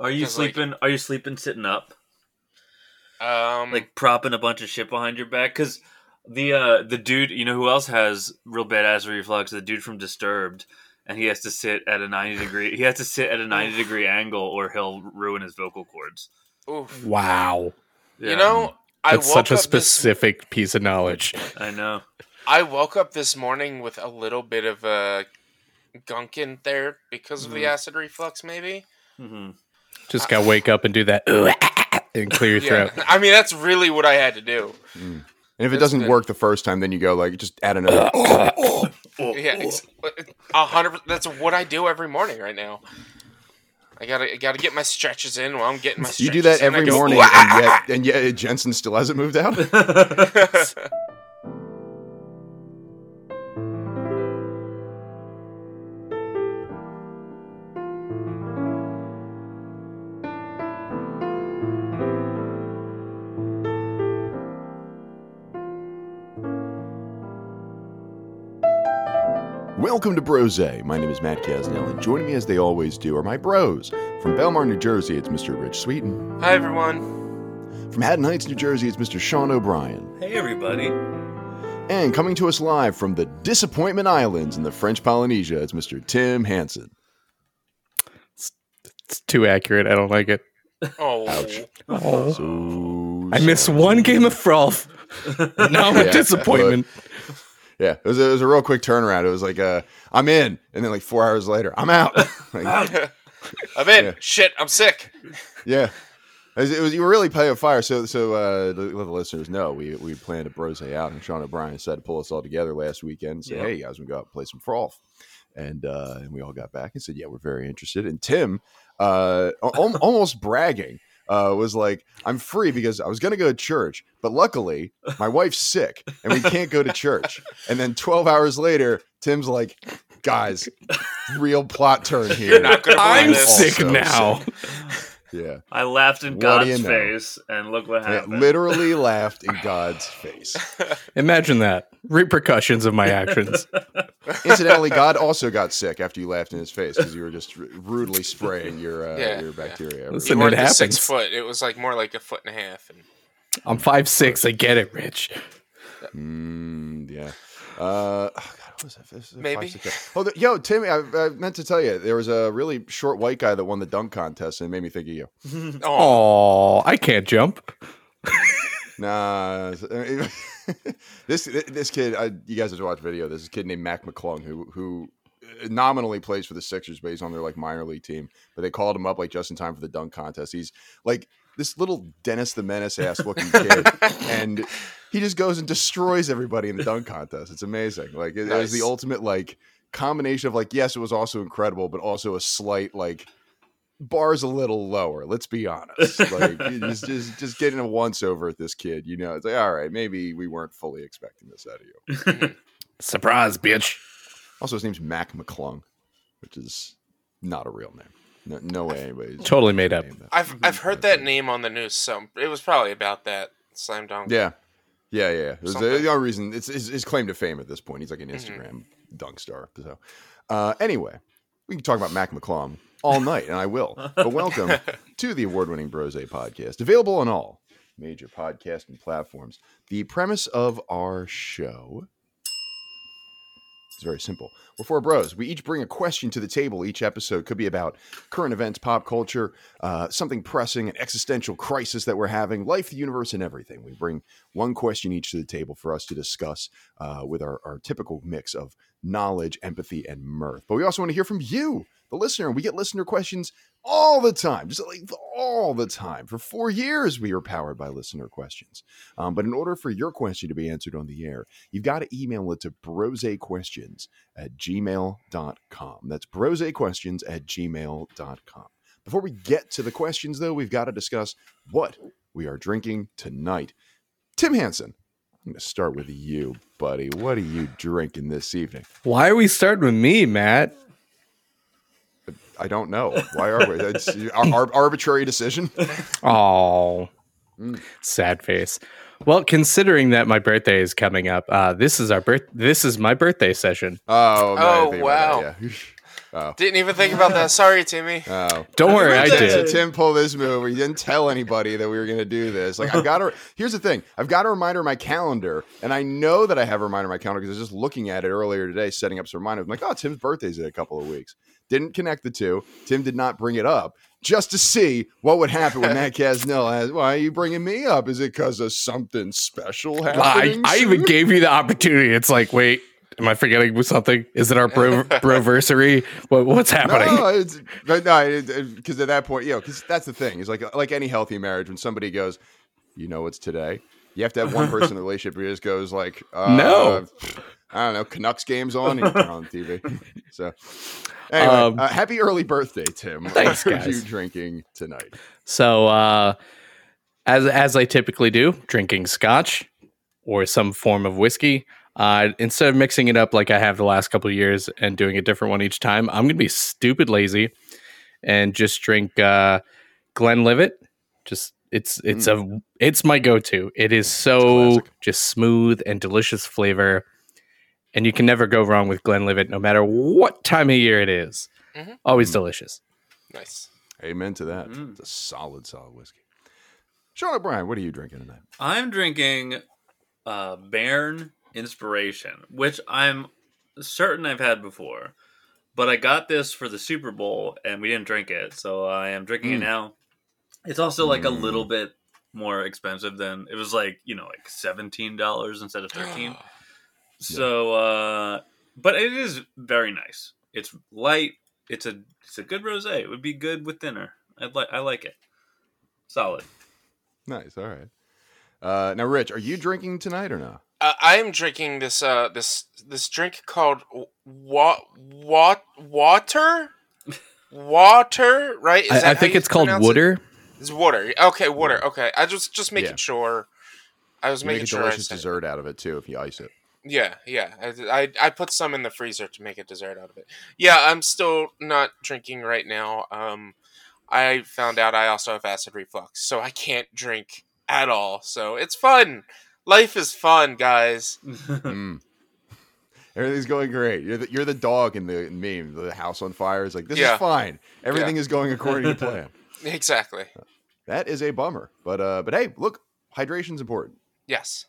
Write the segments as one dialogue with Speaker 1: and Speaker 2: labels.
Speaker 1: Are you
Speaker 2: 'Cause, like-
Speaker 1: sleeping? are you sleeping sitting up,
Speaker 2: Um,
Speaker 1: like propping a bunch of shit behind your back? Because the uh the dude, you know who else has real bad acid reflux? The dude from Disturbed, and he has to sit at a ninety degree. He has to sit at a ninety degree angle, or he'll ruin his vocal cords.
Speaker 2: oof.
Speaker 3: Wow.
Speaker 1: Yeah,
Speaker 2: You know, I
Speaker 3: That's
Speaker 2: woke
Speaker 3: such a
Speaker 2: up this-
Speaker 3: specific piece of knowledge.
Speaker 1: I know.
Speaker 2: I woke up this morning with a little bit of a gunk in there because of the
Speaker 1: Mhm.
Speaker 2: acid reflux, maybe.
Speaker 1: hmm
Speaker 3: Just gotta wake up and do that and clear your
Speaker 2: Yeah,
Speaker 3: throat.
Speaker 2: I mean that's really what I had to do. Mm.
Speaker 4: And if it doesn't
Speaker 2: good.
Speaker 4: work the first time, then you go like just add another.
Speaker 2: Yeah, a hundred. That's what I do every morning right now. I gotta, I gotta get my stretches in while I'm getting my.
Speaker 4: you do that every
Speaker 2: go,
Speaker 4: morning, and yet, and yet Jensen still hasn't moved out. Welcome to Brose. My name is Matt Casnell, and joining me as they always do are my bros. From Belmar, New Jersey, it's Mr. Rich Sweeten.
Speaker 2: Hi everyone.
Speaker 4: From Haddon Heights, New Jersey, it's Mr. Sean O'Brien.
Speaker 1: Hey everybody.
Speaker 4: And coming to us live from the Disappointment Islands in the French Polynesia, it's Mr. Tim Hansen.
Speaker 3: It's too accurate. I don't like it.
Speaker 2: Oh,
Speaker 3: Oh.
Speaker 4: So
Speaker 3: I missed one game of Frolf. now I'm a disappointment.
Speaker 4: Yeah, it was, a, it was a real quick turnaround. It was like, uh, I'm in, and then like four hours later, I'm out. Like,
Speaker 2: I'm in.
Speaker 4: Yeah.
Speaker 2: Shit, I'm sick.
Speaker 4: yeah, it was, it was you were really playing fire. So, so uh, let the listeners know, we we planned a brose out, and Sean O'Brien decided to pull us all together last weekend and say,
Speaker 1: Yep.
Speaker 4: "Hey, you guys, we go out and play some frolf." And uh, and we all got back and said, "Yeah, we're very interested." And Tim, uh, al- almost bragging, uh, was like, "I'm free because I was going to go to church, but luckily my wife's sick and we can't go to church." And then 12 hours later, Tim's like, "Guys, real plot turn here.
Speaker 2: You're not gonna
Speaker 3: I'm
Speaker 2: this.
Speaker 3: sick
Speaker 4: Also
Speaker 3: now.
Speaker 4: sick. Yeah."
Speaker 1: I laughed in
Speaker 4: What do you
Speaker 1: God's
Speaker 4: know?
Speaker 1: face, and look what
Speaker 4: Yeah,
Speaker 1: happened.
Speaker 4: literally laughed in God's face.
Speaker 3: Imagine that. Repercussions of my actions.
Speaker 4: Incidentally, God also got sick after you laughed in his face because you were just r- rudely spraying your uh,
Speaker 2: Yeah,
Speaker 4: your bacteria. everywhere.
Speaker 3: Listen,
Speaker 2: You
Speaker 3: it
Speaker 2: weren't six foot. It was like more like a foot and a half. And
Speaker 3: I'm five six. I get it, Rich.
Speaker 4: Mm, yeah. Uh, oh God, what was that? This is
Speaker 2: Maybe.
Speaker 4: five, six- Oh, the, yo, Timmy, I, I meant to tell you, there was a really short white guy that won the dunk contest, and it made me think of you.
Speaker 2: oh,
Speaker 3: Oh, I can't jump.
Speaker 4: Nah, uh, this this kid, I, you guys have to watch video. There's a kid named Mac McClung who who uh, nominally plays for the Sixers, but he's on their like minor league team. But they called him up like just in time for the dunk contest. He's like this little Dennis the Menace ass looking kid, and he just goes and destroys everybody in the dunk contest. It's amazing. Like it, it was the ultimate like combination of like yes, it was also incredible, but also a slight like bar's a little lower. Let's be honest. Like just just just getting a once over at this kid. You know, it's like all right, maybe we weren't fully expecting this out of you.
Speaker 3: Surprise, bitch.
Speaker 4: Also, his name's Mac McClung, which is not a real name. No, no way anybody's
Speaker 3: Totally made up.
Speaker 4: named.
Speaker 2: I've I've heard that name on the news. So it was probably about that slam dunk.
Speaker 4: Yeah, yeah, yeah. There's
Speaker 2: Something.
Speaker 4: the only reason it's his, his claim to fame at this point. He's like an
Speaker 2: Mhm.
Speaker 4: Instagram dunk star. So, uh, anyway, we can talk about Mac McClung all night, and I will. But welcome to the award-winning Brose podcast, available on all major podcasting platforms. The premise of our show is very simple. We're four bros. We each bring a question to the table. Each episode could be about current events, pop culture, uh, something pressing, an existential crisis that we're having, life, the universe, and everything. We bring one question each to the table for us to discuss uh, with our, our typical mix of knowledge, empathy, and mirth. But we also want to hear from you, the listener. We get listener questions all the time, just like all the time. For four years, we were powered by listener questions. Um, but in order for your question to be answered on the air, you've got to email it to brosequestions at gmail.com. That's brosequestions at gmail.com. Before we get to the questions, though, we've got to discuss what we are drinking tonight. Tim Hansen, I'm going to start with you, buddy. What are you drinking this evening?
Speaker 3: Why are we starting with me, Matt?
Speaker 4: I don't know. Why are we? That's our, our arbitrary decision.
Speaker 3: Oh,
Speaker 4: Mm.
Speaker 3: sad face. Well, considering that my birthday is coming up, uh, this is our birth. This is my birthday session.
Speaker 4: Oh,
Speaker 2: Oh,
Speaker 4: didn't think about that,
Speaker 2: wow.
Speaker 4: Oh.
Speaker 2: Didn't even think about that. Sorry, Timmy.
Speaker 4: Oh.
Speaker 3: Don't worry, I
Speaker 1: birthday.
Speaker 4: So
Speaker 3: did.
Speaker 4: Tim pulled this move. He didn't tell anybody that we were going to do this. Like I've got to. Here's the thing. I've got a reminder in my calendar, and I know that I have a reminder in my calendar because I was just looking at it earlier today, setting up some reminders. I'm like, oh, Tim's birthday's in a couple of weeks. Didn't connect the two. Tim did not bring it up just to see what would happen when Matt Casnell has. Why are you bringing me up? Is it because of something special
Speaker 3: I,
Speaker 4: happening?
Speaker 3: I even gave you the opportunity. It's like, wait, am I forgetting something? Is it our bro broversary? What, what's happening?
Speaker 4: No, it's but no, because at that point, you know, because that's the thing. Is like like any healthy marriage, when somebody goes, you know, it's today. You have to have one person in the relationship who just goes like, uh,
Speaker 3: No.
Speaker 4: I don't know, Canucks games on, and on TV. So, anyway,
Speaker 3: Um,
Speaker 4: uh, happy early birthday, Tim.
Speaker 3: Thanks, guys.
Speaker 4: you drinking tonight?
Speaker 3: So, uh, as as I typically do, drinking scotch or some form of whiskey. Uh, instead of mixing it up like I have the last couple of years and doing a different one each time, I'm gonna be stupid lazy and just drink uh, Glenlivet. Just it's it's a it's my go-to. It is so just smooth and delicious flavor, and you can never go wrong with Glenlivet, no matter what time of year it is.
Speaker 2: Mhm.
Speaker 3: Always delicious.
Speaker 2: Nice.
Speaker 4: Amen to that.
Speaker 1: Mm.
Speaker 4: It's a solid, solid whiskey. Sean O'Brien, what are you drinking tonight?
Speaker 1: I'm drinking uh, Bairn Inspiration, which I'm certain I've had before. But I got this for the Super Bowl and we didn't drink it, so I am drinking it
Speaker 4: Mm.
Speaker 1: now. It's also like a
Speaker 4: Mm.
Speaker 1: little bit more expensive than it was like, you know, like $17 instead of 13. So uh but it is very nice. It's light. It's a it's a good rosé. It would be good with dinner. I like I like it. Solid.
Speaker 4: Nice. All right. Uh, now, Rich, are you drinking tonight or no?
Speaker 2: Uh, I am drinking this uh this this drink called what what water water right? Is
Speaker 3: I, I think it's called
Speaker 2: pronounce it?
Speaker 3: Water.
Speaker 2: It's water. Okay, water. Okay, I just just making
Speaker 4: Yeah.
Speaker 2: sure. I was
Speaker 4: You
Speaker 2: making
Speaker 4: make a
Speaker 2: sure. I
Speaker 4: delicious
Speaker 2: said it.
Speaker 4: dessert out of it too if you ice it.
Speaker 2: Yeah, yeah. I, I I put some in the freezer to make a dessert out of it. Yeah, I'm still not drinking right now. Um, I found out I also have acid reflux, so I can't drink at all. So it's fun. Life is fun, guys.
Speaker 4: Mm. Everything's going great. You're the, you're the dog in the meme. The house on fire is like this
Speaker 2: Yeah.
Speaker 4: is fine. Everything is going according to plan.
Speaker 2: Exactly.
Speaker 4: That is a bummer. But uh, but hey, look, hydration's important.
Speaker 2: Yes.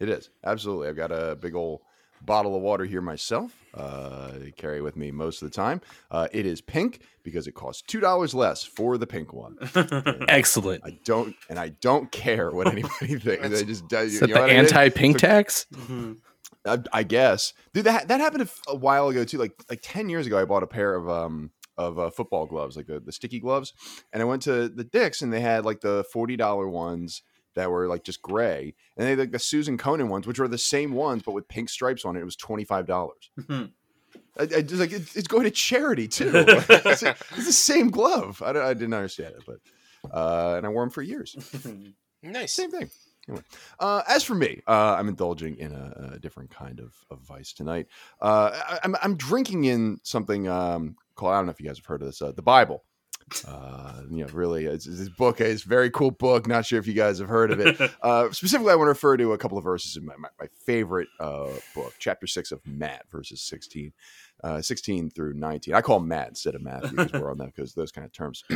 Speaker 4: It is absolutely. I've got a big old bottle of water here myself. Uh, I carry with me most of the time. Uh, it is pink because it costs two dollars less for the pink one.
Speaker 3: Excellent.
Speaker 4: I don't, and I don't care what anybody thinks. I just do.
Speaker 3: Is
Speaker 4: You
Speaker 3: that
Speaker 4: know
Speaker 3: the
Speaker 4: what I mean?
Speaker 3: anti-pink tax?
Speaker 4: I, I guess, dude. That that happened a f- a while ago too. Like like ten years ago, I bought a pair of um of uh, football gloves, like the, the sticky gloves, and I went to the Dick's and they had like the forty dollar ones that were like just gray, and they like the Susan Komen ones, which were the same ones but with pink stripes on it. It was twenty five dollars. I, I just like it, it's going to charity too. it's, it's the same glove. I, don't- I didn't understand it, but uh, and I wore them for years.
Speaker 2: Nice.
Speaker 4: Same thing. Anyway, uh, as for me, uh, I'm indulging in a, a different kind of, of vice tonight. Uh, I, I'm, I'm drinking in something um, called, I don't know if you guys have heard of this, uh, the Bible. Uh, you know, really, it's, it's this book. It's a very cool book. Not sure if you guys have heard of it. Uh, specifically, I want to refer to a couple of verses in my, my, my favorite uh, book, chapter six of Matt, verses 16, uh, 16 through 19. I call Matt instead of Matthew because we're on that because those kind of terms.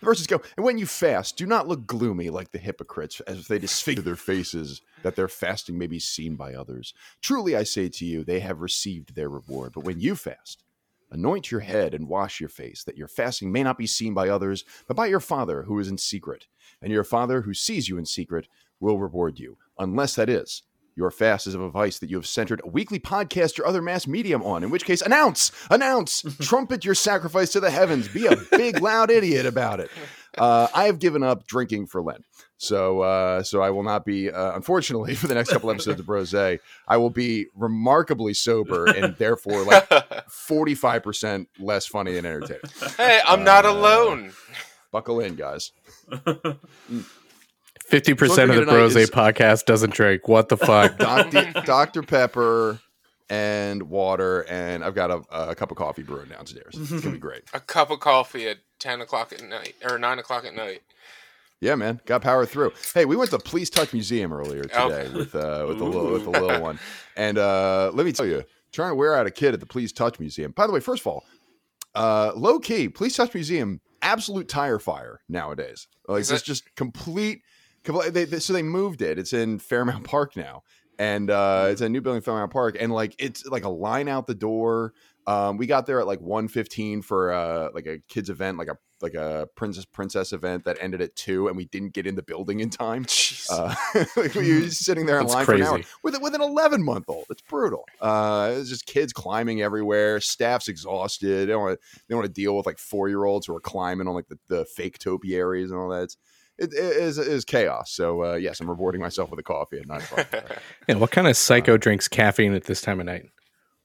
Speaker 4: The verses go, and when you fast, do not look gloomy like the hypocrites, as if they disfigure their faces, that their fasting may be seen by others. Truly, I say to you, they have received their reward. But when you fast, anoint your head and wash your face, that your fasting may not be seen by others, but by your Father who is in secret. And your Father who sees you in secret will reward you, unless that is your fast is of a vice that you have centered a weekly podcast or other mass medium on, in which case, announce, announce, trumpet your sacrifice to the heavens. Be a big, loud idiot about it. Uh, I have given up drinking for Lent. So, uh, so I will not be, uh, unfortunately, for the next couple episodes of Brose, I will be remarkably sober and therefore like 45% less funny and entertaining.
Speaker 2: hey, I'm not
Speaker 4: Uh,
Speaker 2: alone.
Speaker 4: Buckle in, guys.
Speaker 3: Fifty percent of the
Speaker 4: tonight
Speaker 3: Brose
Speaker 4: is-
Speaker 3: podcast doesn't drink. What the fuck?
Speaker 4: Dr. Dr. Pepper and water, and I've got a, a cup of coffee brewing downstairs. It's gonna be great.
Speaker 2: A cup of coffee at ten o'clock at night or nine o'clock at night.
Speaker 4: Yeah, man, got power through. Hey, we went to Please Touch Museum earlier today
Speaker 2: Okay.
Speaker 4: with uh, with the little with the little one, and uh, let me tell you, trying to wear out a kid at the Please Touch Museum. By the way, first of all, uh, low key, Please Touch Museum, absolute tire fire nowadays. Like it's just complete. complete they, they- so they moved it. It's in Fairmount Park now, and uh, it's a new building, Fairmount Park, and like it's like a line out the door. Um, we got there at like 1.15 for uh, like a kids event, like a like a princess princess event that ended at two, and we didn't get in the building in time.
Speaker 2: Jeez.
Speaker 4: Uh, like we were sitting there in
Speaker 3: That's
Speaker 4: line for an hour with with an 11 month old. It's brutal. Uh, it's just kids climbing everywhere. Staff's exhausted. They don't want to, they want to deal with like four year olds who are climbing on like the, the fake topiaries and all that. It's, it, it is it is chaos. So uh, yes, I'm rewarding myself with a coffee at nine o'clock.
Speaker 3: Yeah, what kind of psycho drinks caffeine at this time of night?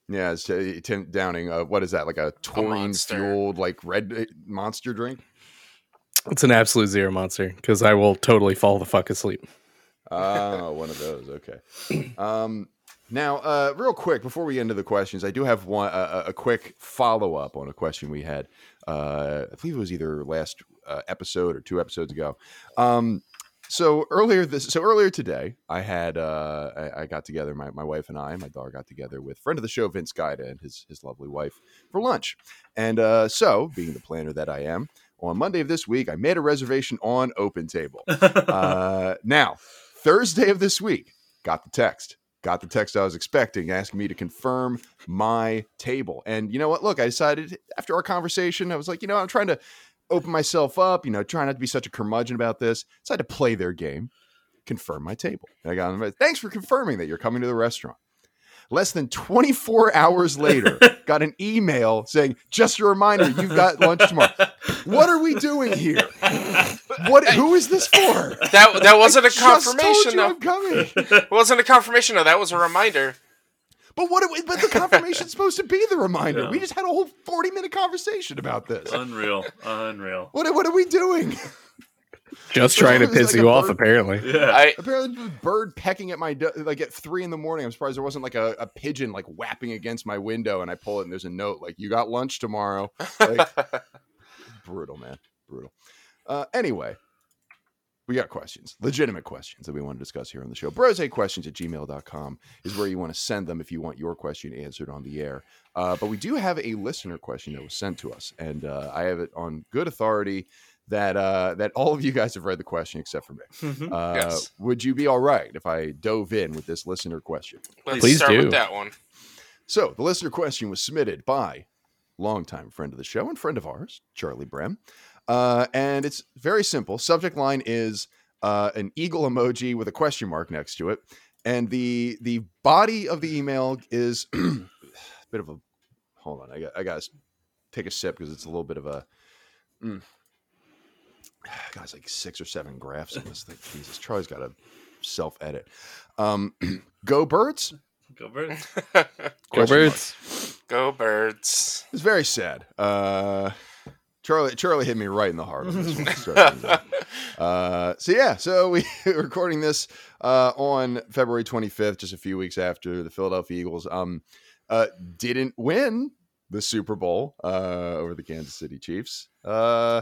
Speaker 4: Yeah, it's uh, Tim Downing. Uh, what is that? Like a taurine
Speaker 2: Monster.
Speaker 4: fueled like red uh, monster drink?
Speaker 3: It's an absolute zero monster because I will totally fall the fuck asleep.
Speaker 4: Oh, one of those. Okay. Um, now, uh, real quick before we get into the questions, I do have one a, a- a quick follow up on a question we had. Uh, I believe it was either last uh, episode or two episodes ago. Um, so earlier this, so earlier today, I had uh, I, I got together. My, my wife and I, my daughter, got together with friend of the show Vince Guida and his his lovely wife for lunch. And uh, so, being the planner that I am, on Monday of this week, I made a reservation on Open Table. Uh, now, Thursday of this week, got the text. Got the text I was expecting, asking me to confirm my table. And you know what? Look, I decided after our conversation, I was like, you know, I'm trying to open myself up, you know, try not to be such a curmudgeon about this. i Decided to play their game, confirm my table. And I got them. Thanks for confirming that you're coming to the restaurant. Less than 24 hours later, got an email saying, just a reminder, you've got lunch tomorrow. What are we doing here? What? Who is this for?
Speaker 2: that that wasn't
Speaker 4: I
Speaker 2: a
Speaker 4: just told
Speaker 2: confirmation
Speaker 4: you
Speaker 2: though.
Speaker 4: I'm coming.
Speaker 2: It wasn't a confirmation though. That was a reminder.
Speaker 4: But what? But the confirmation's supposed to be the reminder.
Speaker 1: Yeah.
Speaker 4: We just had a whole 40 minute conversation about this.
Speaker 1: Unreal. Unreal.
Speaker 4: What? What are we doing?
Speaker 3: Just
Speaker 4: So
Speaker 3: trying to piss
Speaker 4: like
Speaker 3: you
Speaker 4: a
Speaker 3: off,
Speaker 4: bird-
Speaker 3: apparently.
Speaker 1: Yeah.
Speaker 2: I
Speaker 4: Apparently, a bird pecking at my do- like at three in the morning. I'm surprised there wasn't like a, a pigeon like whapping against my window, and I pull it and there's a note like "You got lunch tomorrow." Like, brutal, man, brutal. Uh, anyway, we got questions, legitimate questions that we want to discuss here on the show. Brose questions at gmail.com is where you want to send them if you want your question answered on the air. Uh, but we do have a listener question that was sent to us, and uh, I have it on good authority that uh, that all of you guys have read the question except for me.
Speaker 1: Mhm.
Speaker 4: Uh,
Speaker 2: Yes.
Speaker 4: Would you be all right if I dove in with this listener question?
Speaker 2: let's
Speaker 3: Please
Speaker 2: start
Speaker 3: do.
Speaker 2: with that one.
Speaker 4: So the listener question was submitted by longtime friend of the show and friend of ours, Charlie Brem. Uh, and it's very simple. Subject line is uh, an eagle emoji with a question mark next to it. And the the body of the email is a bit of a hold on. I got I to take a sip because it's a little bit of a mm. guys like six or seven graphs in this thing. Jesus, Charlie's got to self edit. Um, go birds.
Speaker 1: Go birds.
Speaker 3: Go birds.
Speaker 2: Go birds.
Speaker 4: It's very sad. Uh, Charlie Charlie hit me right in the heart on this one. to start things out. uh, so yeah, so we are recording this uh, on February 25th, just a few weeks after the Philadelphia Eagles um, uh, didn't win the Super Bowl uh, over the Kansas City Chiefs. Uh,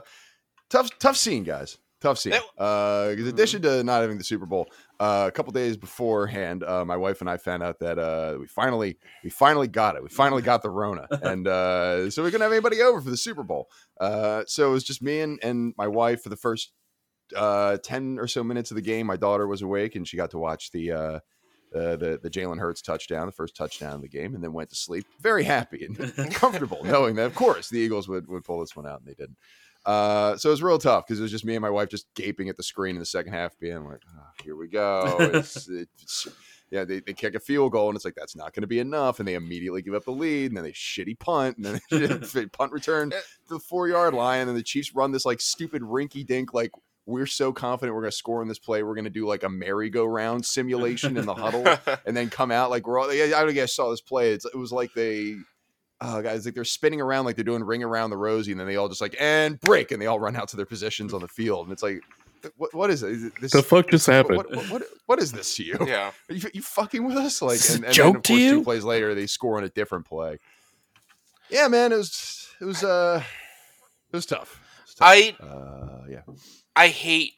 Speaker 4: tough tough scene, guys. Tough scene. Uh, in addition to not having the Super Bowl, uh, a couple days beforehand, uh, my wife and I found out that uh, we finally we finally got it. We finally got the Rona, and uh, so we couldn't have anybody over for the Super Bowl. Uh, so it was just me and, and my wife for the first uh, ten or so minutes of the game. My daughter was awake, and she got to watch the uh, uh, the the Jalen Hurts touchdown, the first touchdown of the game, and then went to sleep, very happy and comfortable, knowing that of course the Eagles would would pull this one out, and they didn't. Uh, so it was real tough because it was just me and my wife just gaping at the screen in the second half, being like, "Ah, "Here we go." It's, it's, yeah, they, they kick a field goal and it's like that's not going to be enough, and they immediately give up the lead, and then they shitty punt, and then they punt return to the four yard line, and then the Chiefs run this like stupid rinky dink like we're so confident we're going to score in this play, we're going to do like a merry-go-round simulation in the huddle, and then come out like we're all. I don't guess saw this play. It's, it was like they. Oh, guys, like they're spinning around like they're doing ring around the rosy, and then they all just like and break, and they all run out to their positions on the field, and it's like, what, what is it? Is it this,
Speaker 3: The fuck just happened?
Speaker 4: what, what, what, what is this to you?
Speaker 2: yeah.
Speaker 4: Are you, you fucking with us? Like,
Speaker 3: Is this
Speaker 4: and, and
Speaker 3: joke
Speaker 4: then, of
Speaker 3: to you?
Speaker 4: two plays later, they score on a different play. Yeah, man, it was it was uh it was tough. It was tough.
Speaker 2: I
Speaker 4: uh, yeah,
Speaker 2: I hate.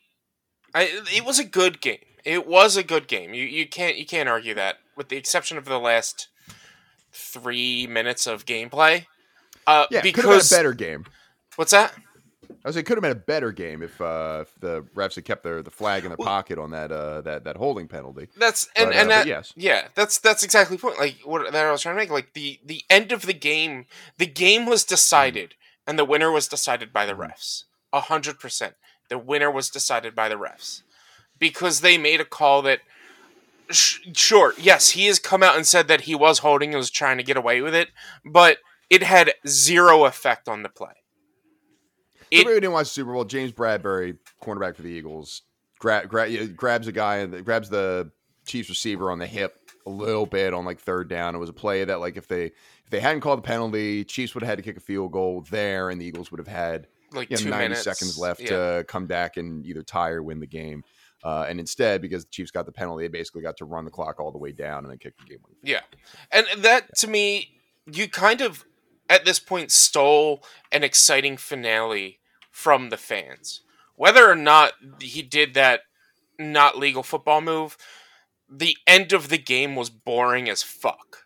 Speaker 2: I it was a good game. It was a good game. You you can't you can't argue that, with the exception of the last three minutes of gameplay. Uh,
Speaker 4: Yeah, could have been a
Speaker 2: because
Speaker 4: better game.
Speaker 2: what's that?
Speaker 4: I was saying, could have been a better game if, uh, if the refs had kept their the flag in their
Speaker 2: Well-
Speaker 4: pocket on that uh, that that holding penalty.
Speaker 2: That's and
Speaker 4: But,
Speaker 2: and
Speaker 4: uh,
Speaker 2: that
Speaker 4: yes.
Speaker 2: yeah, that's that's exactly the point. Like what that I was trying to make. Like the the end of the game, the game was decided, and the winner was decided by the
Speaker 4: Mhm.
Speaker 2: refs. A hundred percent, the winner was decided by the refs because they made a call that. Sh- sure, yes, he has come out and said that he was holding and was trying to get away with it, but it had zero effect on the play. It-
Speaker 4: everybody didn't watch the Super Bowl, James Bradberry, cornerback for the Eagles, gra- gra- grabs a guy and grabs the Chiefs receiver on the hip a little bit on like third down. It was a play that like if they if they hadn't called the penalty, Chiefs would have had to kick a field goal there, and the Eagles would have had
Speaker 2: like
Speaker 4: you know,
Speaker 2: two
Speaker 4: 90
Speaker 2: minutes
Speaker 4: seconds left
Speaker 2: Yeah.
Speaker 4: to come back and either tie or win the game. Uh, and instead, because the Chiefs got the penalty, they basically got to run the clock all the way down and then kick the game. winning
Speaker 2: Yeah. And that to me, you kind of at this point stole an exciting finale from the fans. Whether or not he did that not legal football move, the end of the game was boring as fuck.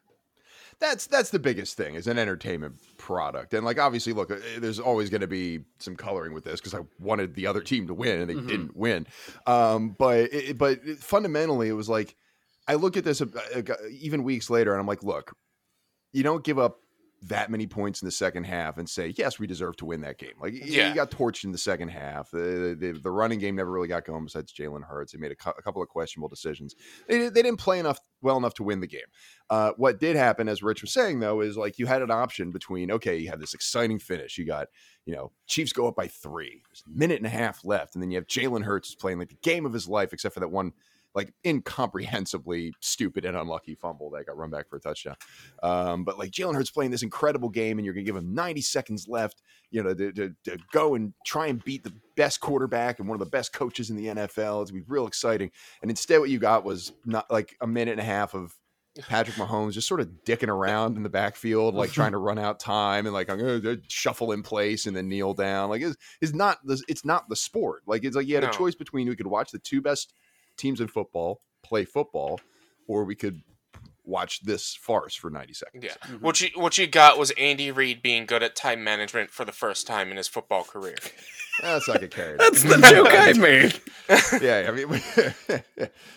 Speaker 4: that's that's the biggest thing is an entertainment product and like obviously look uh, there's always going to be some coloring with this because i wanted the other team to win and they
Speaker 1: Mhm.
Speaker 4: didn't win um but it, but fundamentally it was like i look at this uh, uh, even weeks later and i'm like look you don't give up that many points in the second half and say yes we deserve to win that game like
Speaker 2: Yeah.
Speaker 4: you got torched in the second half the, the, the running game never really got going besides jalen hurts they made a, cou- a couple of questionable decisions they, they didn't play enough well enough to win the game uh, what did happen, as Rich was saying, though, is like you had an option between okay, you have this exciting finish. You got, you know, Chiefs go up by three. There's a minute and a half left, and then you have Jalen Hurts playing like the game of his life, except for that one like incomprehensibly stupid and unlucky fumble that got run back for a touchdown. Um, but like Jalen Hurts playing this incredible game, and you're gonna give him 90 seconds left, you know, to, to, to go and try and beat the best quarterback and one of the best coaches in the NFL. It's gonna be real exciting. And instead, what you got was not like a minute and a half of Patrick Mahomes just sort of dicking around in the backfield, like trying to run out time and like I'm gonna shuffle in place and then kneel down. Like it's, it's not the it's not the sport. Like it's like you had
Speaker 2: No.
Speaker 4: a choice between we could watch the two best teams in football play football, or we could watch this farce for 90 seconds.
Speaker 2: Yeah.
Speaker 1: Mhm.
Speaker 2: What you what you got was Andy Reid being good at time management for the first time in his football career.
Speaker 4: That's not get carried.
Speaker 3: That's the joke I made.
Speaker 4: yeah, I mean,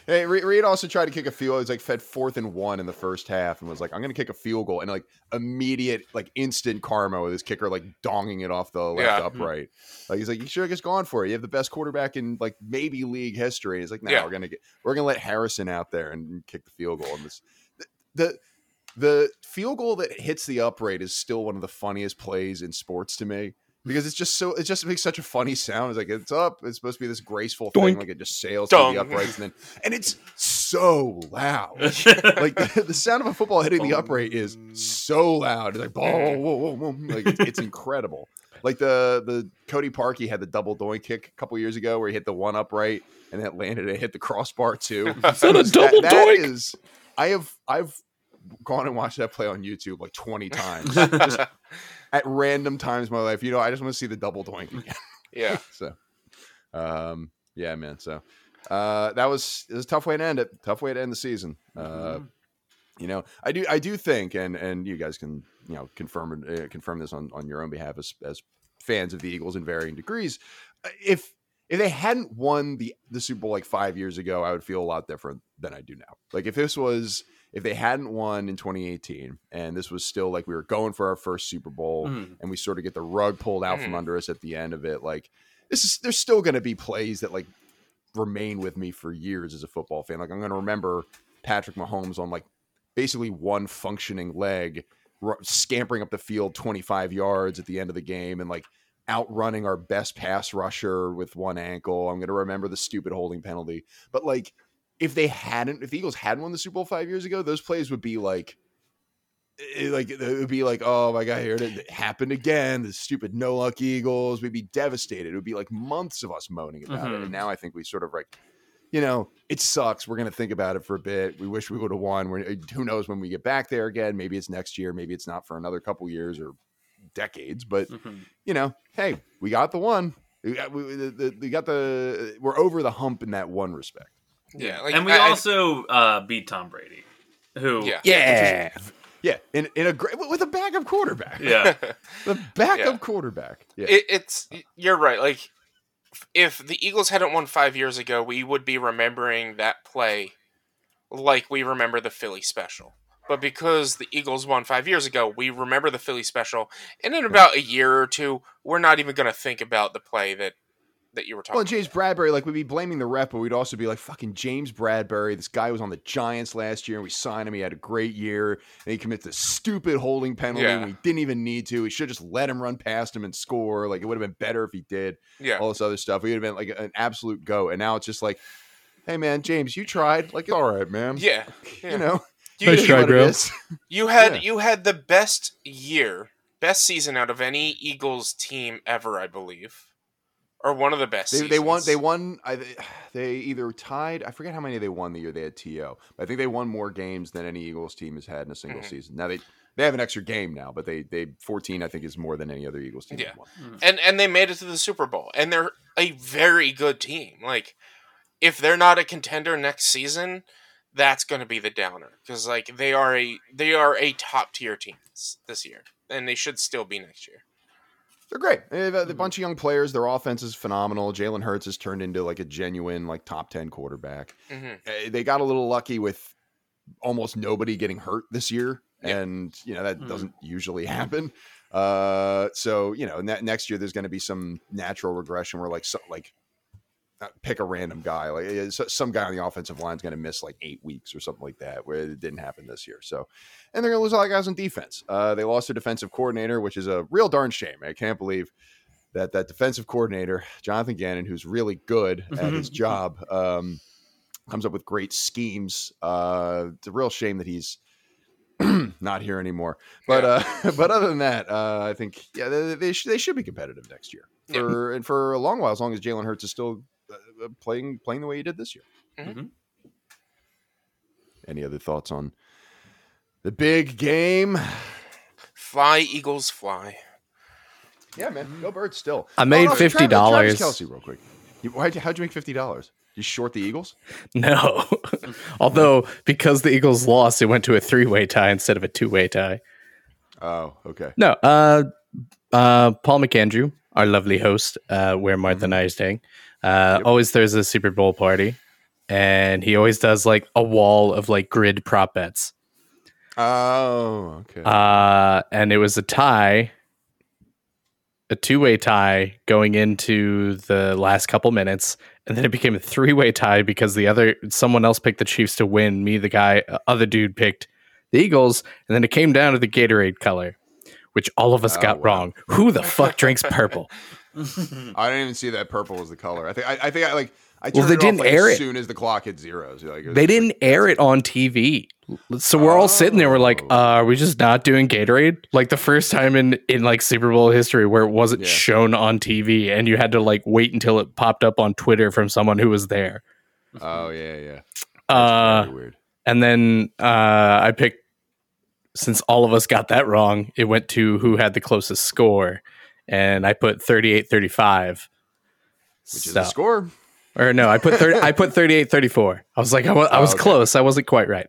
Speaker 4: hey, Reid also tried to kick a field. He was like fed fourth and one in the first half, and was like, "I'm going to kick a field goal," and like immediate, like instant karma with his kicker like donging it off the left
Speaker 2: Yeah.
Speaker 4: upright. Like he's like, "You should have just gone for it. You have the best quarterback in like maybe league history." He's like, "No,
Speaker 2: Yeah.
Speaker 4: we're gonna get, we're gonna let Harrison out there and kick the field goal." And this, the the field goal that hits the upright is still one of the funniest plays in sports to me because it's just so it just makes such a funny sound. It's like it's up. It's supposed to be this graceful thing, like it just sails through the uprights, and then and it's so loud. Like the, the sound of a football hitting the upright is so loud. It's like whoa, whoa, whoa, whoa. like it's, it's incredible. Like the the Cody Parkey had the double doink kick a couple years ago where he hit the one upright and that landed and hit the crossbar too.
Speaker 3: Is that a double
Speaker 4: that
Speaker 3: doink?
Speaker 4: is- I have I've gone and watched that play on YouTube like 20 times. At random times in my life. You know, I just want to see the double doink again.
Speaker 2: yeah.
Speaker 4: so um yeah, man. So uh that was it was a tough way to end it. Tough way to end the season. Uh you know, I do I do think and and you guys can, you know, confirm uh, confirm this on on your own behalf as as fans of the Eagles in varying degrees. Uh, If if they hadn't won the the Super Bowl like 5 years ago, I would feel a lot different than I do now. Like if this was if they hadn't won in 2018 and this was still like we were going for our first Super Bowl
Speaker 1: Mhm.
Speaker 4: and we sort of get the rug pulled out from
Speaker 2: Mhm.
Speaker 4: under us at the end of it, like this is there's still going to be plays that like remain with me for years as a football fan. Like I'm going to remember Patrick Mahomes on like basically one functioning leg r- scampering up the field 25 yards at the end of the game and like outrunning our best pass rusher with one ankle. I'm going to remember the stupid holding penalty. But like if they hadn't if the Eagles hadn't won the Super Bowl 5 years ago, those plays would be like it, like it would be like, oh my god, here it, it happened again. The stupid no luck Eagles. We'd be devastated. It would be like months of us moaning about it.
Speaker 1: Mhm.
Speaker 4: And mm-hmm. now I think we sort of like, you know, it sucks. We're gonna think about it for a bit. We wish we would have won. We're, eh, who knows when we get back there again? Maybe it's next year. Maybe it's not for another couple years or decades. But
Speaker 1: Mhm.
Speaker 4: you know, hey, we got the one. We got, we, the, the, we got the. We're over the hump in that one respect.
Speaker 2: Yeah. Like,
Speaker 1: and we
Speaker 2: I- I-
Speaker 1: also uh, beat Tom Brady, who
Speaker 2: yeah.
Speaker 3: Yeah.
Speaker 4: Yeah, in in a great with a backup quarterback.
Speaker 1: Yeah.
Speaker 4: the backup
Speaker 2: Yeah.
Speaker 4: quarterback. Yeah,
Speaker 2: it, it's you're right. Like if the Eagles hadn't won five years ago, we would be remembering that play like we remember the Philly special. But because the Eagles won five years ago, we remember the Philly special, and in about a year or two, we're not even going to think about the play that that you were talking.
Speaker 4: Well, James Bradberry, like we'd be blaming the rep, but we'd also be like, "Fucking James Bradberry, this guy was on the Giants last year, and we signed him. He had a great year, and he commits this stupid holding penalty
Speaker 2: Yeah.
Speaker 4: he didn't even need to. We should just let him run past him and score. Like it would have been better if he did.
Speaker 2: yeah,
Speaker 4: All this other stuff, we would have been like an absolute go. And now it's just like, hey man, James, you tried. Like, all right, man.
Speaker 2: yeah. yeah.
Speaker 4: You know,
Speaker 2: You,
Speaker 3: Nice try, bro.
Speaker 2: you had
Speaker 4: Yeah.
Speaker 2: you had the best year, best season out of any Eagles team ever, I believe, or one of the best.
Speaker 4: They, they won. They won. I, they either tied. I forget how many they won the year they had To. But I think they won more games than any Eagles team has had in a single
Speaker 2: Mhm.
Speaker 4: season. Now they they have an extra game now, but they they fourteen I think is more than any other Eagles team.
Speaker 2: Yeah.
Speaker 4: won.
Speaker 2: and and they made it to the Super Bowl, and they're a very good team. Like, if they're not a contender next season, that's going to be the downer because like they are a they are a top tier team this, this year, and they should still be next year.
Speaker 4: They're great. They have a,
Speaker 2: Hmm.
Speaker 4: a bunch of young players. Their offense is phenomenal. Jalen Hurts has turned into like a genuine like top ten quarterback.
Speaker 2: hmm
Speaker 4: Uh, They got a little lucky with almost nobody getting hurt this year,
Speaker 2: Yeah.
Speaker 4: and you know that
Speaker 1: Mhm.
Speaker 4: doesn't usually happen. Uh, so you know ne- next year there's going to be some natural regression where like so, like pick a random guy like uh, some guy on the offensive line is going to miss like eight weeks or something like that where it didn't happen this year. So and they're going to lose a lot of guys on defense. Uh, they lost their defensive coordinator, which is a real darn shame. I can't believe that that defensive coordinator Jonathan Gannon, who's really good at his job, um, comes up with great schemes. Uh, it's a real shame that he's not here anymore. But uh, but other than that, uh, I think yeah, they they, sh- they should be competitive next year
Speaker 2: Yeah.
Speaker 4: for and for a long while, as long as Jalen Hurts is still uh, playing playing the way he did this year.
Speaker 2: Mhm.
Speaker 4: Any other thoughts on the big game?
Speaker 2: Fly Eagles fly.
Speaker 4: Yeah, man, go birds still.
Speaker 3: I made
Speaker 4: Tra-
Speaker 3: fifty dollars.
Speaker 4: Kelsey, real quick. You, why'd, you- how'd you make fifty dollars? You short the Eagles?
Speaker 3: No, although because the Eagles lost, it went to a three-way tie instead of a two-way tie.
Speaker 4: Oh, okay.
Speaker 3: No, uh, uh, Paul McAndrew, our lovely host, uh, where Martha and I are staying, uh,
Speaker 4: Yep.
Speaker 3: always there's a Super Bowl party, and he always does like a wall of like grid prop bets.
Speaker 4: Oh, okay.
Speaker 3: Uh, and it was a tie, a two way tie going into the last couple minutes. And then it became a three way tie because the other, someone else picked the Chiefs to win. Me, the guy, uh, other dude picked the Eagles. And then it came down to the Gatorade color, which all of us
Speaker 4: Oh,
Speaker 3: got
Speaker 4: wow.
Speaker 3: wrong. Who the fuck drinks purple?
Speaker 4: I didn't even see that purple was the color. I think I, I think I like I
Speaker 3: Well, they didn't
Speaker 4: like,
Speaker 3: air
Speaker 4: as
Speaker 3: it.
Speaker 4: soon as the clock hit zeros. Like,
Speaker 3: They didn't air it on TV. So we're all sitting there. We're like,
Speaker 4: Oh.
Speaker 3: uh, are we just not doing Gatorade? Like the first time in in like Super Bowl history where it wasn't
Speaker 4: Yeah.
Speaker 3: shown on TV, and you had to like wait until it popped up on Twitter from someone who was there.
Speaker 4: Oh yeah, yeah. That's
Speaker 3: Uh,
Speaker 4: weird.
Speaker 3: and then uh, I picked. Since all of us got that wrong, it went to who had the closest score, and I put 38-35.
Speaker 4: Which is
Speaker 3: So-
Speaker 4: the score.
Speaker 3: Or no, I put 30, I put 38-34. I was like, I was, I
Speaker 4: Oh, okay.
Speaker 3: close. I wasn't quite right.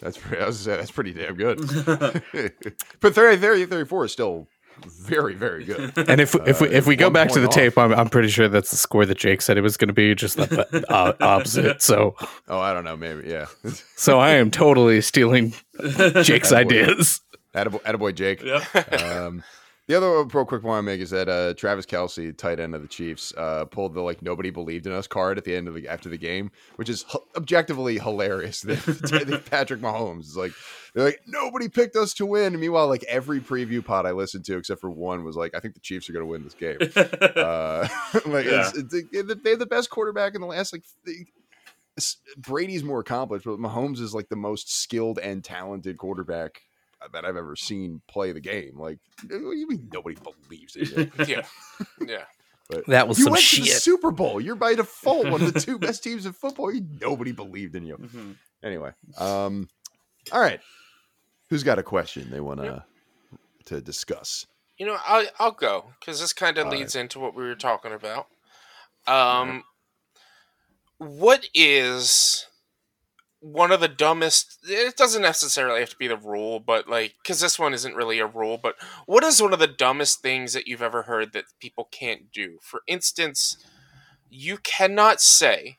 Speaker 4: That's pretty, I was say, that's pretty damn good. but 30, 30, 34 is still very, very good.
Speaker 3: And if if we
Speaker 4: Uh,
Speaker 3: if we go back to the
Speaker 4: off.
Speaker 3: tape, I'm I'm pretty sure that's the score that Jake said it was going to be, just the uh, opposite. So
Speaker 4: Oh, I don't know, maybe, yeah.
Speaker 3: so I am totally stealing Jake's
Speaker 4: Attaboy.
Speaker 3: ideas.
Speaker 4: Attaboy, attaboy Jake.
Speaker 1: yeah.
Speaker 4: Um, the other real quick one I make is that uh, Travis Kelce, tight end of the Chiefs, uh, pulled the like nobody believed in us card at the end of the after the game, which is h- objectively hilarious. Patrick Mahomes is like, they're like nobody picked us to win. And meanwhile, like every preview pod I listened to, except for one, was like, I think the Chiefs are going to win this game. Uh, like it's, it's, it- they're the best quarterback in the last like. th- Brady's more accomplished, but Mahomes is like the most skilled and talented quarterback that I've ever seen play the game. Like, you mean nobody believes it? you?
Speaker 2: Yeah, yeah.
Speaker 4: But
Speaker 3: That was
Speaker 4: you
Speaker 3: some
Speaker 4: went to the. Super Bowl. You're by default one of the two best teams in football. Nobody believed in you.
Speaker 1: Mhm.
Speaker 4: Anyway, um, all right. Who's got a question they want to to discuss?
Speaker 2: You know, I'll I'll go because this kind of
Speaker 4: All
Speaker 2: leads into what we were talking about. Um, what is one of the dumbest it doesn't necessarily have to be the rule but like because this one isn't really a rule but what is one of the dumbest things that you've ever heard that people can't do? For instance you cannot say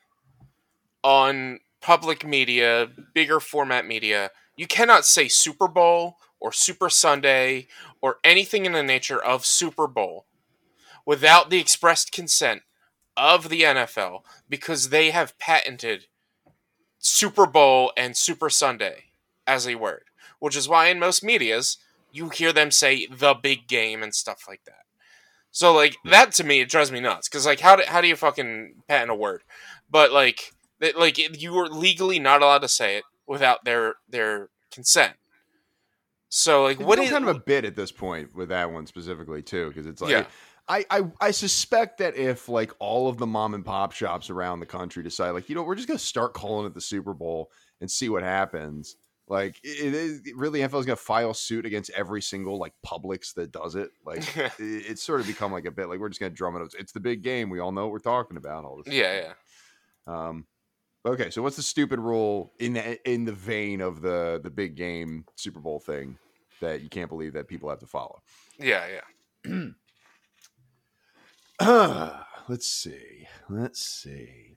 Speaker 2: on public media bigger format media you cannot say super bowl or super sunday or anything in the nature of super bowl without the expressed consent of the nfl because they have patented Super Bowl and Super Sunday as a word, which is why in most medias you hear them say the big game and stuff like that. So like hmm. that to me it drives me nuts because like how do how do you fucking patent a word? But like that like you are legally not allowed to say it without their their consent. So like
Speaker 4: It's
Speaker 2: what is
Speaker 4: kind of a bit at this point with that one specifically too, because it's like
Speaker 2: Yeah.
Speaker 4: I, I I suspect that if like all of the mom and pop shops around the country decide like you know we're just gonna start calling it the Super Bowl and see what happens. Like it it is really NFL's gonna file suit against every single like Publix that does it. Like it, it's sort of become like a bit like we're just gonna drum it up. It's the big game. We all know what we're talking about. All this.
Speaker 2: yeah yeah
Speaker 4: Um, okay, so what's the stupid rule in the in the vein of the the big game Super Bowl thing that you can't believe that people have to follow?
Speaker 2: yeah yeah
Speaker 4: Let's see. Let's see.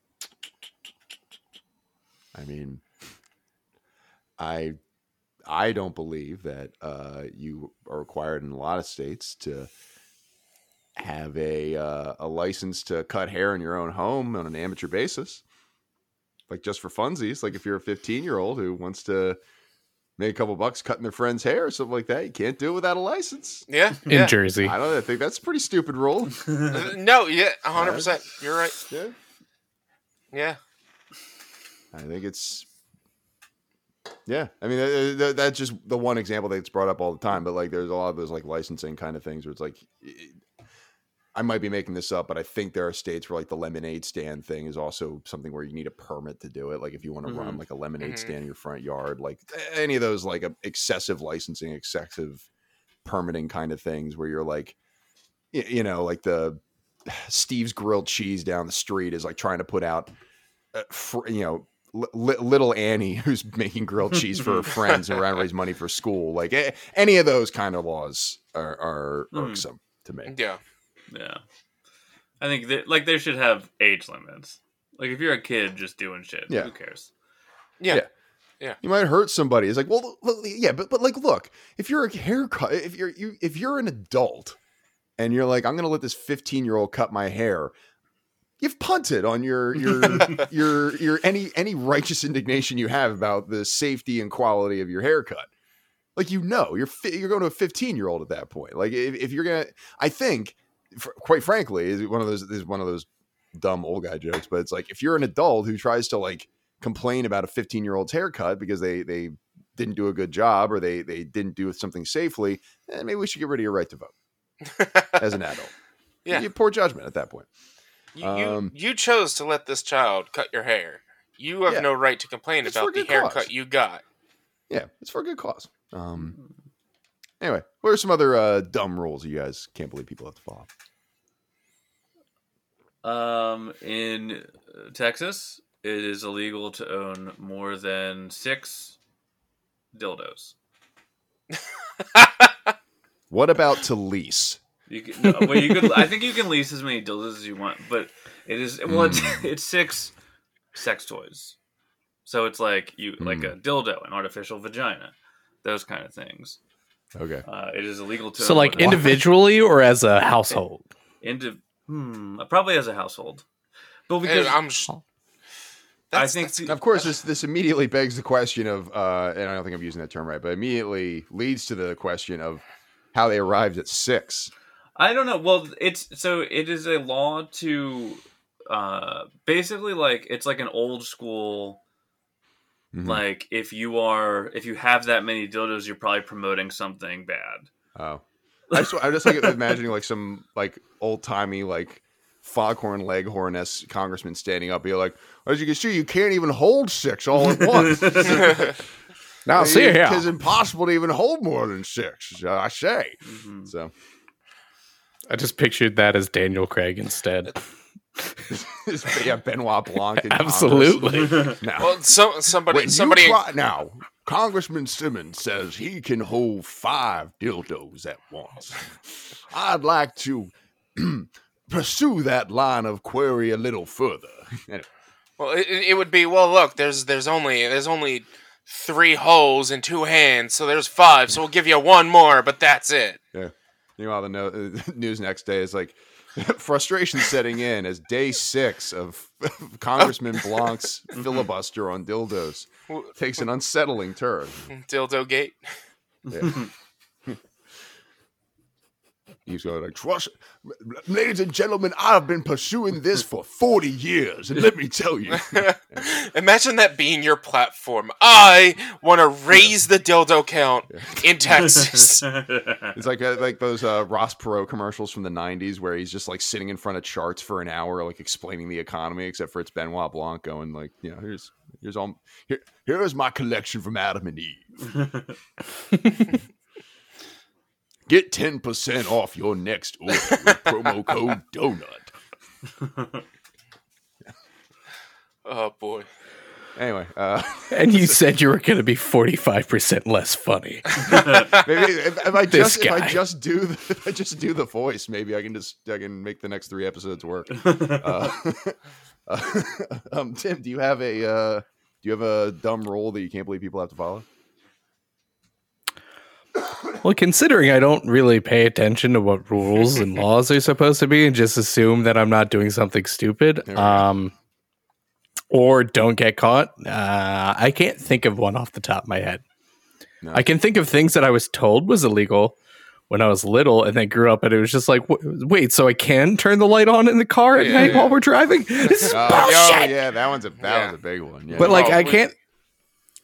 Speaker 4: I mean, I I don't believe that uh, you are required in a lot of states to have a uh, a license to cut hair in your own home on an amateur basis, like just for funsies. Like if you're a 15 year old who wants to make a couple bucks cutting their friend's hair or something like that, you can't do it without a license.
Speaker 2: yeah
Speaker 3: in
Speaker 2: yeah.
Speaker 3: Jersey.
Speaker 4: I don't know. I think that's a pretty stupid rule.
Speaker 2: Uh, no yeah hundred percent you're right
Speaker 4: yeah.
Speaker 2: yeah
Speaker 4: I think it's yeah. I mean, uh, th- that's just the one example that's brought up all the time. But like, there's a lot of those like licensing kind of things where it's like, I might be making this up, but I think there are states where like the lemonade stand thing is also something where you need a permit to do it. Like if you want to run
Speaker 1: Mhm.
Speaker 4: like a lemonade
Speaker 2: Mhm.
Speaker 4: stand in your front yard, like any of those like uh, excessive licensing, excessive permitting kind of things where you're like, you know, like the Steve's grilled cheese down the street is like trying to put out, uh, you know, li- little Annie who's making grilled cheese for her friends and around to raise money for school. Like any of those kind of laws are, are
Speaker 1: Mhm.
Speaker 4: irksome to me.
Speaker 2: yeah
Speaker 1: Yeah, I think that like they should have age limits. Like if you're a kid just doing shit,
Speaker 4: Yeah.
Speaker 1: who cares?
Speaker 2: yeah Yeah.
Speaker 4: You might hurt somebody. It's like, well, look, yeah, but but like, look, if you're a haircut, if you're you, if you're an adult, and you're like, I'm going to let this 15 year old cut my hair, you've punted on your your your your any any righteous indignation you have about the safety and quality of your haircut. Like you know, you're fi- you're going to a 15 year old at that point. Like if, if you're gonna, I think, fr- quite frankly, is one of those is one of those dumb old guy jokes. But it's like if you're an adult who tries to like complain about a 15 year old's haircut because they they didn't do a good job or they they didn't do something safely, eh, maybe we should get rid of your right to vote as an adult.
Speaker 2: Yeah.
Speaker 4: You- poor judgment at that point.
Speaker 2: You, you,
Speaker 4: Um,
Speaker 2: you chose to let this child cut your hair. You have
Speaker 4: Yeah.
Speaker 2: no right to complain
Speaker 4: It's
Speaker 2: about the haircut
Speaker 4: cause.
Speaker 2: you got.
Speaker 4: Yeah, it's for a good cause. Um, anyway, what are some other uh, dumb rules you guys can't believe people have to follow?
Speaker 1: Um, in Texas, it is illegal to own more than six dildos.
Speaker 4: What about to lease?
Speaker 1: You can, no, well, you could. I think you can lease as many dildos as you want, but it is well, it's, it's six sex toys. So it's like you like a dildo, an artificial vagina, those kind of things.
Speaker 4: Okay.
Speaker 1: Uh, it is illegal to
Speaker 3: So like individually or as a household?
Speaker 1: Indi- hmm, probably as a household, but
Speaker 2: Hey,
Speaker 1: because
Speaker 2: I'm. Sh-
Speaker 1: I think
Speaker 2: that's-
Speaker 4: Of course, this this immediately begs the question of, uh, and I don't think I'm using that term right, but immediately leads to the question of how they arrived at six.
Speaker 1: I don't know. Well, it's so it is a law to uh basically like it's like an old school
Speaker 4: Mhm.
Speaker 1: like if you are if you have that many dildos you're probably promoting something bad.
Speaker 4: Oh, I just, I just like imagining like some like old timey like foghorn leghorn s congressman standing up, be like, as you can see, you can't even hold six all at once.
Speaker 3: Now see here.
Speaker 4: it's impossible to even hold more than six. I say.
Speaker 1: Mhm.
Speaker 4: So
Speaker 3: I just pictured that as Daniel Craig instead.
Speaker 4: yeah, Benoit Blanc. in
Speaker 3: Absolutely.
Speaker 4: Now,
Speaker 2: Well, so, somebody,
Speaker 4: when
Speaker 2: somebody,
Speaker 4: try, now, Congressman Simmons says he can hold five dildos at once. I'd like to pursue that line of query a little further. Anyway,
Speaker 2: well, it, it would be well. Look, there's there's only there's only three holes in two hands, so there's five. So we'll give you one more, but that's it. Yeah.
Speaker 4: Meanwhile, the no- news next day is like frustration setting in as day six of Congressman Blanc's mm-hmm. filibuster on dildos takes an unsettling turn.
Speaker 2: Dildo gate.
Speaker 4: Yeah. He's going like, trust, ladies and gentlemen, I've been pursuing this for 40 years, and let me tell you.
Speaker 2: Imagine that being your platform. I want to raise the dildo count in Texas.
Speaker 4: It's like uh, like those uh, Ross Perot commercials from the 90s where he's just like sitting in front of charts for an hour, like explaining the economy, except for it's Benoit Blanc going like, you know, here's here's all here here's my collection from Adam and Eve. Get 10% off your next order with promo code donut.
Speaker 2: oh boy.
Speaker 4: Anyway, uh
Speaker 3: and you said you were going to be 45% less funny.
Speaker 4: maybe if, if I just if I just do the, if I just do the voice, maybe I can just I can make the next three episodes work. Uh, uh, um, Tim, do you have a uh, do you have a dumb rule that you can't believe people have to follow?
Speaker 3: Well, considering I don't really pay attention to what rules and laws are supposed to be and just assume that I'm not doing something stupid,
Speaker 4: There we go.
Speaker 3: um, or don't get caught, uh, I can't think of one off the top of my head.
Speaker 4: No.
Speaker 3: I can think of things that I was told was illegal when I was little and then grew up and it was just like, wait, so I can turn the light on in the car at
Speaker 2: Yeah,
Speaker 3: night
Speaker 2: yeah.
Speaker 3: while we're driving? This is
Speaker 4: Oh,
Speaker 3: bullshit.
Speaker 4: yeah, that one's a that
Speaker 2: Yeah.
Speaker 4: one's a big one. Yeah.
Speaker 3: But like,
Speaker 2: Oh,
Speaker 3: I can't.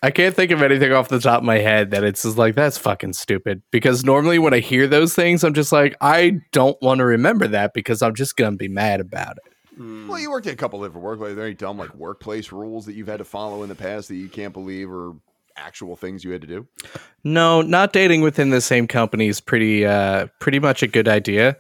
Speaker 3: I can't think of anything off the top of my head that it's just like that's fucking stupid. Because normally when I hear those things, I'm just like, I don't want to remember that because I'm just gonna be mad about it.
Speaker 4: well, you worked at a couple different workplaces. Are there any dumb like workplace rules that you've had to follow in the past that you can't believe or actual things you had to do?
Speaker 3: No, not dating within the same company is pretty, uh, pretty much a good idea.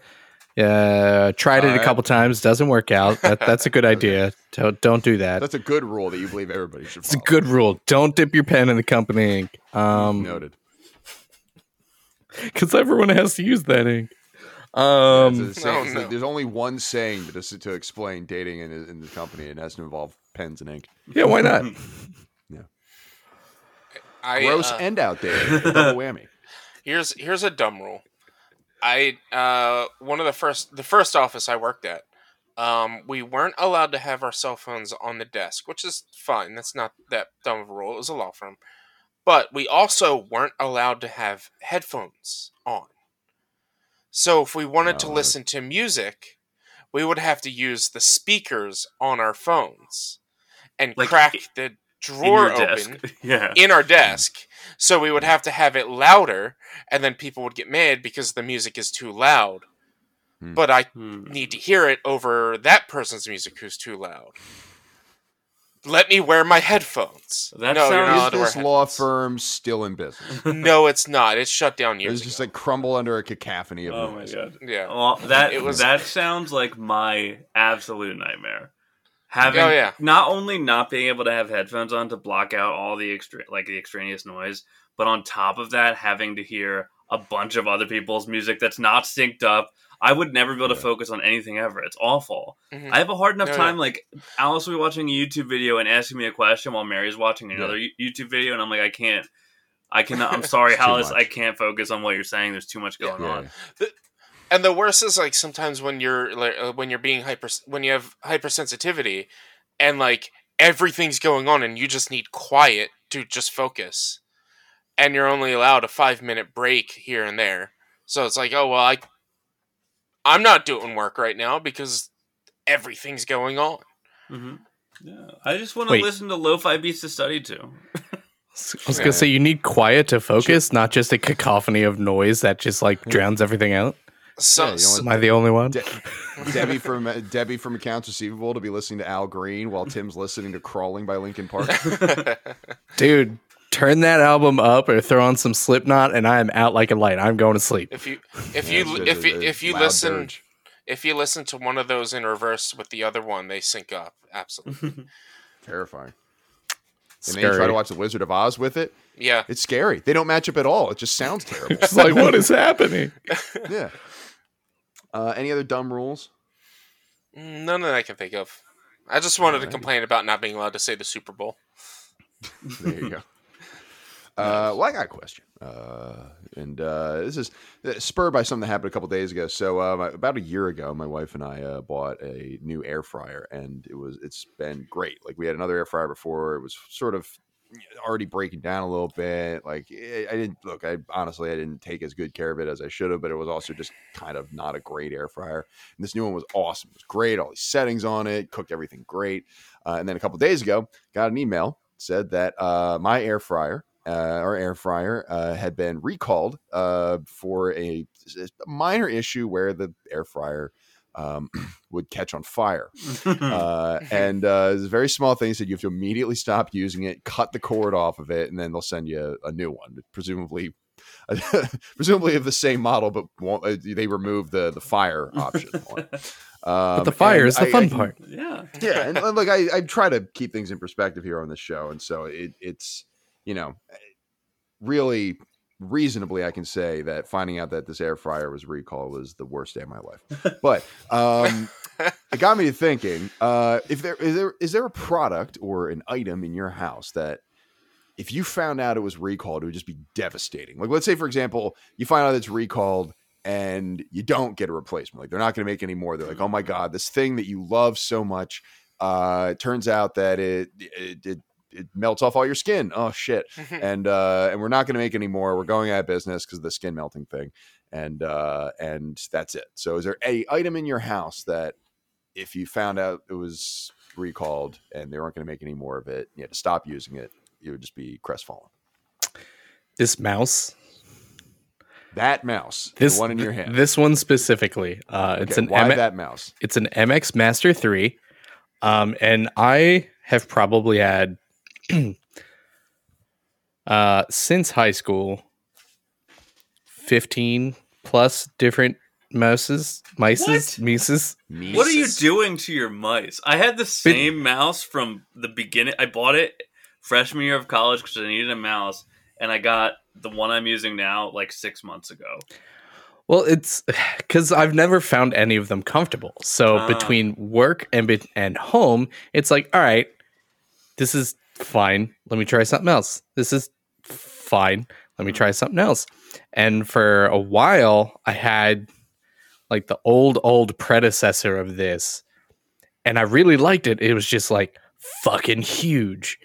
Speaker 3: Uh, tried it a
Speaker 4: Alright.
Speaker 3: couple times, doesn't work out. That, that's a good idea. Don't don't do that.
Speaker 4: That's a good rule that you believe everybody should Follow.
Speaker 3: It's a good rule. Don't dip your pen in the company ink. Um,
Speaker 4: Noted.
Speaker 3: because everyone has to use that ink. Um,
Speaker 4: a saying-
Speaker 2: no, no.
Speaker 4: there's only one saying to, dis- to explain dating in, in the company, and it has to involve pens and ink.
Speaker 3: yeah, why not? yeah.
Speaker 2: I,
Speaker 4: Gross
Speaker 2: uh,
Speaker 4: and outdated. Double whammy.
Speaker 2: here's here's a dumb rule. I uh one of the first the first office I worked at, um, we weren't allowed to have our cell phones on the desk, which is fine. That's not that dumb of a rule. It was a law firm. But we also weren't allowed to have headphones on. So if we wanted to
Speaker 4: Oh,
Speaker 2: listen to music, we would have to use the speakers on our phones and
Speaker 1: Like,
Speaker 2: crack the drawer open
Speaker 1: yeah.
Speaker 2: in our desk. So we would have to have it louder, and then people would get mad because the music is too loud.
Speaker 4: Hmm.
Speaker 2: But I
Speaker 1: Hmm.
Speaker 2: need to hear it over that person's music who's too loud. Let me wear my headphones.
Speaker 1: That
Speaker 2: no, you're
Speaker 1: sounds-
Speaker 2: not
Speaker 4: Is
Speaker 2: allowed to wear
Speaker 4: this law firm still in business?
Speaker 2: No, it's not. It's shut down years
Speaker 4: It's just
Speaker 2: ago.
Speaker 4: like crumble under a cacophony of
Speaker 1: Oh my
Speaker 4: noise.
Speaker 1: god.
Speaker 2: yeah.
Speaker 1: Well, that
Speaker 2: It was-
Speaker 1: that sounds like my absolute nightmare. Having
Speaker 2: Oh, yeah.
Speaker 1: not only not being able to have headphones on to block out all the extra like the extraneous noise, but on top of that having to hear a bunch of other people's music that's not synced up. I would never be able to
Speaker 4: Yeah.
Speaker 1: focus on anything ever. It's awful.
Speaker 2: Mhm.
Speaker 1: I have a hard enough
Speaker 2: No,
Speaker 1: time. Like Alice will be watching a YouTube video and asking me a question while Mary's watching another Yo- YouTube video, and I'm like, I can't. I cannot. I'm sorry, Alice.
Speaker 4: much.
Speaker 1: I can't focus on what you're saying. There's too much
Speaker 2: Yeah.
Speaker 1: going on.
Speaker 2: And the worst is like sometimes when you're like uh, when you're being hyper when you have hypersensitivity and like everything's going on and you just need quiet to just focus. And you're only allowed a 5 minute break here and there. So it's like oh well I I'm not doing work right now because everything's going on.
Speaker 1: Mm-hmm. Yeah, I just want to listen to lo-fi beats to study to.
Speaker 3: I was gonna say you need quiet to focus, not just a cacophony of noise that just like drowns everything out.
Speaker 2: So,
Speaker 4: Yeah,
Speaker 2: so-
Speaker 3: Am I the only one?
Speaker 4: De- Debbie from uh, Debbie from accounts receivable to be listening to Al Green while Tim's listening to "Crawling" by Linkin Park.
Speaker 3: Dude, turn that album up or throw on some Slipknot, and I am out like a light. I'm going to sleep.
Speaker 2: if you if
Speaker 4: Yeah,
Speaker 2: you
Speaker 4: it's-
Speaker 2: if you, if you listen
Speaker 4: dirge.
Speaker 2: if you listen to one of those in reverse with the other one, they sync up. Absolutely.
Speaker 4: Terrifying. And then you try to watch The Wizard of Oz with it.
Speaker 2: Yeah.
Speaker 4: It's scary. They don't match up at all. It just sounds terrible.
Speaker 3: It's like, what is happening?
Speaker 4: yeah. Uh, any other dumb rules?
Speaker 2: Mm, None that I can think of. I just wanted to complain about not being allowed to say the Super Bowl.
Speaker 4: There you go. Uh, well, I got a question, uh, and uh, this is uh, spurred by something that happened a couple days ago. So, um, about a year ago, my wife and I uh, bought a new air fryer, and it was it's been great. Like we had another air fryer before; it was sort of already breaking down a little bit. Like eh, I didn't look. I honestly I didn't take as good care of it as I should have, but it was also just kind of not a great air fryer. And this new one was awesome. It was great. All these settings on it, cooked everything great. Uh, and then a couple days ago, got an email said that uh, my air fryer. Uh, our air fryer uh, had been recalled uh, for a, a minor issue where the air fryer um, would catch on fire. Uh, and uh, it's a very small thing. Said you have to immediately stop using it, cut the cord off of it, and then they'll send you a, a new one, presumably, presumably of the same model, but won't, uh, they remove the the fire option. Um,
Speaker 3: But the fire is the
Speaker 4: I-
Speaker 3: fun
Speaker 4: I-
Speaker 3: part.
Speaker 1: yeah.
Speaker 4: yeah, and uh, look, I, I try to keep things in perspective here on the show, and so it, it's you know really reasonably I can say that finding out that this air fryer was recalled was the worst day of my life. But um, it got me to thinking: uh, if there is there is there a product or an item in your house that if you found out it was recalled, it would just be devastating. Like, let's say, for example, you find out it's recalled and you don't get a replacement. Like, they're not going to make any more. They're like, oh my god, this thing that you love so much. Uh, it turns out that it it, it it melts off all your skin. Oh shit! and uh, and we're not going to make any more. We're going out of business because of the skin melting thing, and uh, and that's it. So, is there any item in your house that if you found out it was recalled and they weren't going to make any more of it, you had to stop using it, you would just be crestfallen.
Speaker 3: This mouse,
Speaker 4: That mouse,
Speaker 3: this
Speaker 4: the one in your hand.
Speaker 3: this one specifically, uh, it's
Speaker 4: Okay,
Speaker 3: an
Speaker 4: why
Speaker 3: M-
Speaker 4: that mouse?
Speaker 3: it's an MX Master 3. Um, and I have probably had uh since high school 15 plus different mouses, mices,
Speaker 1: What?
Speaker 3: mices.
Speaker 1: What are you doing to your mice? I had the same mouse from the beginning. I bought it freshman year of college because I needed a mouse, and I got the one I'm using now like six months ago.
Speaker 3: Well, it's because I've never found any of them comfortable. So
Speaker 1: Ah.
Speaker 3: between work and and home, it's like, all right, this is fine. Let me try something else. This is fine. Let me try something else. And for a while, I had like the old old predecessor of this, and I really liked it. It was just like fucking huge.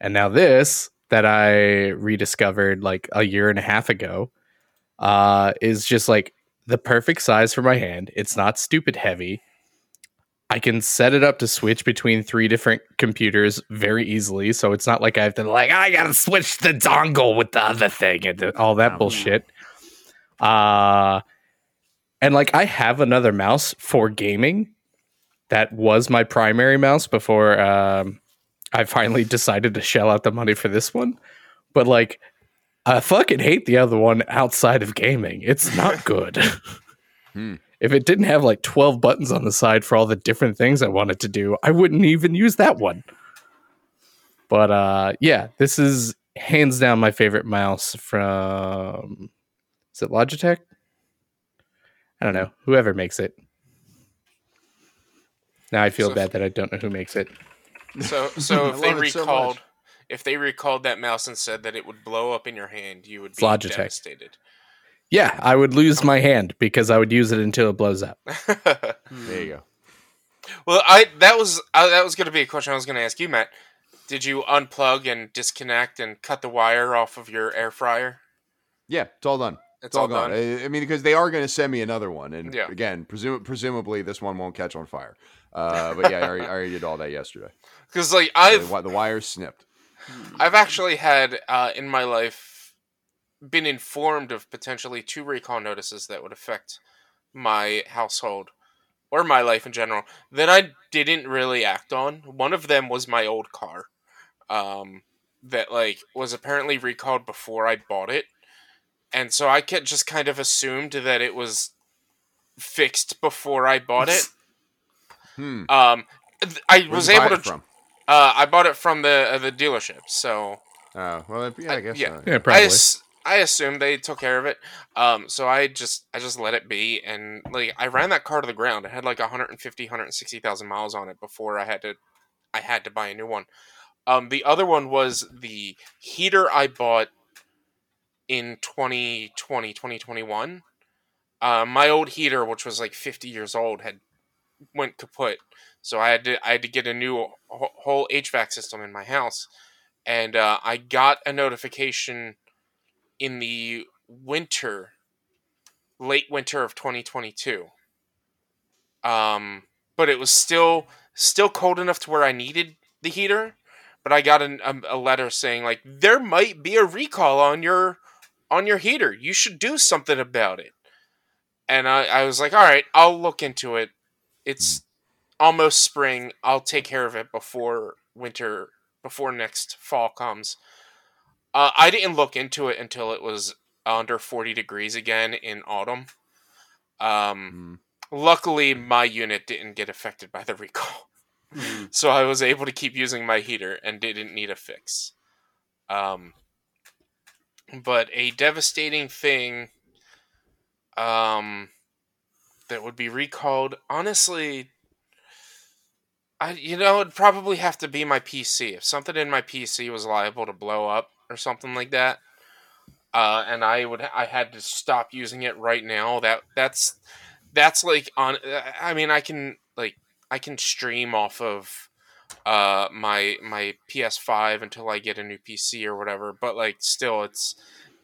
Speaker 3: And now this that I rediscovered like a year and a half ago uh, is just like the perfect size for my hand. It's not stupid heavy. I can set it up to switch between three different computers very easily, so it's not like I have to like I gotta switch the dongle with the other thing and all that
Speaker 1: Ouch.
Speaker 3: bullshit. Uh and like I have another mouse for gaming. That was my primary mouse before um, I finally decided to shell out the money for this one. But like I fucking hate the other one outside of gaming. It's not good.
Speaker 4: Hmm.
Speaker 3: If it didn't have like 12 buttons on the side for all the different things I wanted to do, I wouldn't even use that one. But uh yeah, this is hands down my favorite mouse from is it Logitech? I don't know. Whoever makes it. Now I feel
Speaker 2: So-
Speaker 3: bad that I don't know who makes it.
Speaker 2: So, so if they
Speaker 4: love it so
Speaker 2: recalled, if they recalled that mouse and said that it would blow up in your hand, you would be
Speaker 3: Logitech.
Speaker 2: devastated.
Speaker 3: Yeah, I would lose my hand because I would use it until it blows up.
Speaker 4: There you go.
Speaker 2: well, I that was I, that was going to be a question I was going to ask you, Matt. Did you unplug and disconnect and cut the wire off of your air fryer?
Speaker 4: Yeah, it's all done.
Speaker 2: It's,
Speaker 4: It's all,
Speaker 2: all
Speaker 4: gone.
Speaker 2: done.
Speaker 4: I, I mean, because they are going to send me another one, and
Speaker 2: Yeah.
Speaker 4: again, presum- presumably this one won't catch on fire. Uh, but yeah, I already, I already did all that yesterday.
Speaker 2: Because like
Speaker 4: The,
Speaker 2: I've
Speaker 4: wi- the wire's snipped.
Speaker 2: I've actually had uh, in my life been informed of potentially two recall notices that would affect my household or my life in general that I didn't really act on. One of them was my old car, um, that like was apparently recalled before I bought it, and so I ca- just kind of assumed that it was fixed before I bought it.
Speaker 4: Hmm.
Speaker 2: Um, th- I
Speaker 4: Where'd
Speaker 2: was
Speaker 4: you buy
Speaker 2: able
Speaker 4: it
Speaker 2: to.
Speaker 4: from.
Speaker 2: Uh, I bought it from the uh, the dealership, so
Speaker 4: Oh well, yeah, I
Speaker 2: Uh,
Speaker 4: guess.
Speaker 2: yeah.
Speaker 4: so.
Speaker 3: Yeah, probably.
Speaker 2: ass- I assumed they took care of it. Um, so I just I just let it be, and like I ran that car to the ground. It had like 150, 160,000 miles on it before I had to I had to buy a new one. Um, the other one was the heater I bought in 2020, 2021. Uh, my old heater, which was like 50 years old, had went kaput. So I had to I had to get a new whole HVAC system in my house, and uh, I got a notification in the winter, late winter of 2022. Um, but it was still still cold enough to where I needed the heater. But I got an, a, a letter saying like there might be a recall on your on your heater. You should do something about it. And I, I was like, all right, I'll look into it. It's almost spring. I'll take care of it before winter, before next fall comes. Uh, I didn't look into it until it was under 40 degrees again in autumn. Um,
Speaker 4: Hmm.
Speaker 2: luckily, my unit didn't get affected by the recall.
Speaker 1: Mm.
Speaker 2: So I was able to keep using my heater and didn't need a fix. Um, but a devastating thing um, that would be recalled, honestly, I you know it'd probably have to be my PC. If something in my PC was liable to blow up or something like that, uh, and I would I had to stop using it right now. That that's that's like on. I mean, I can like I can stream off of uh my my PS5 until I get a new PC or whatever. But like still, it's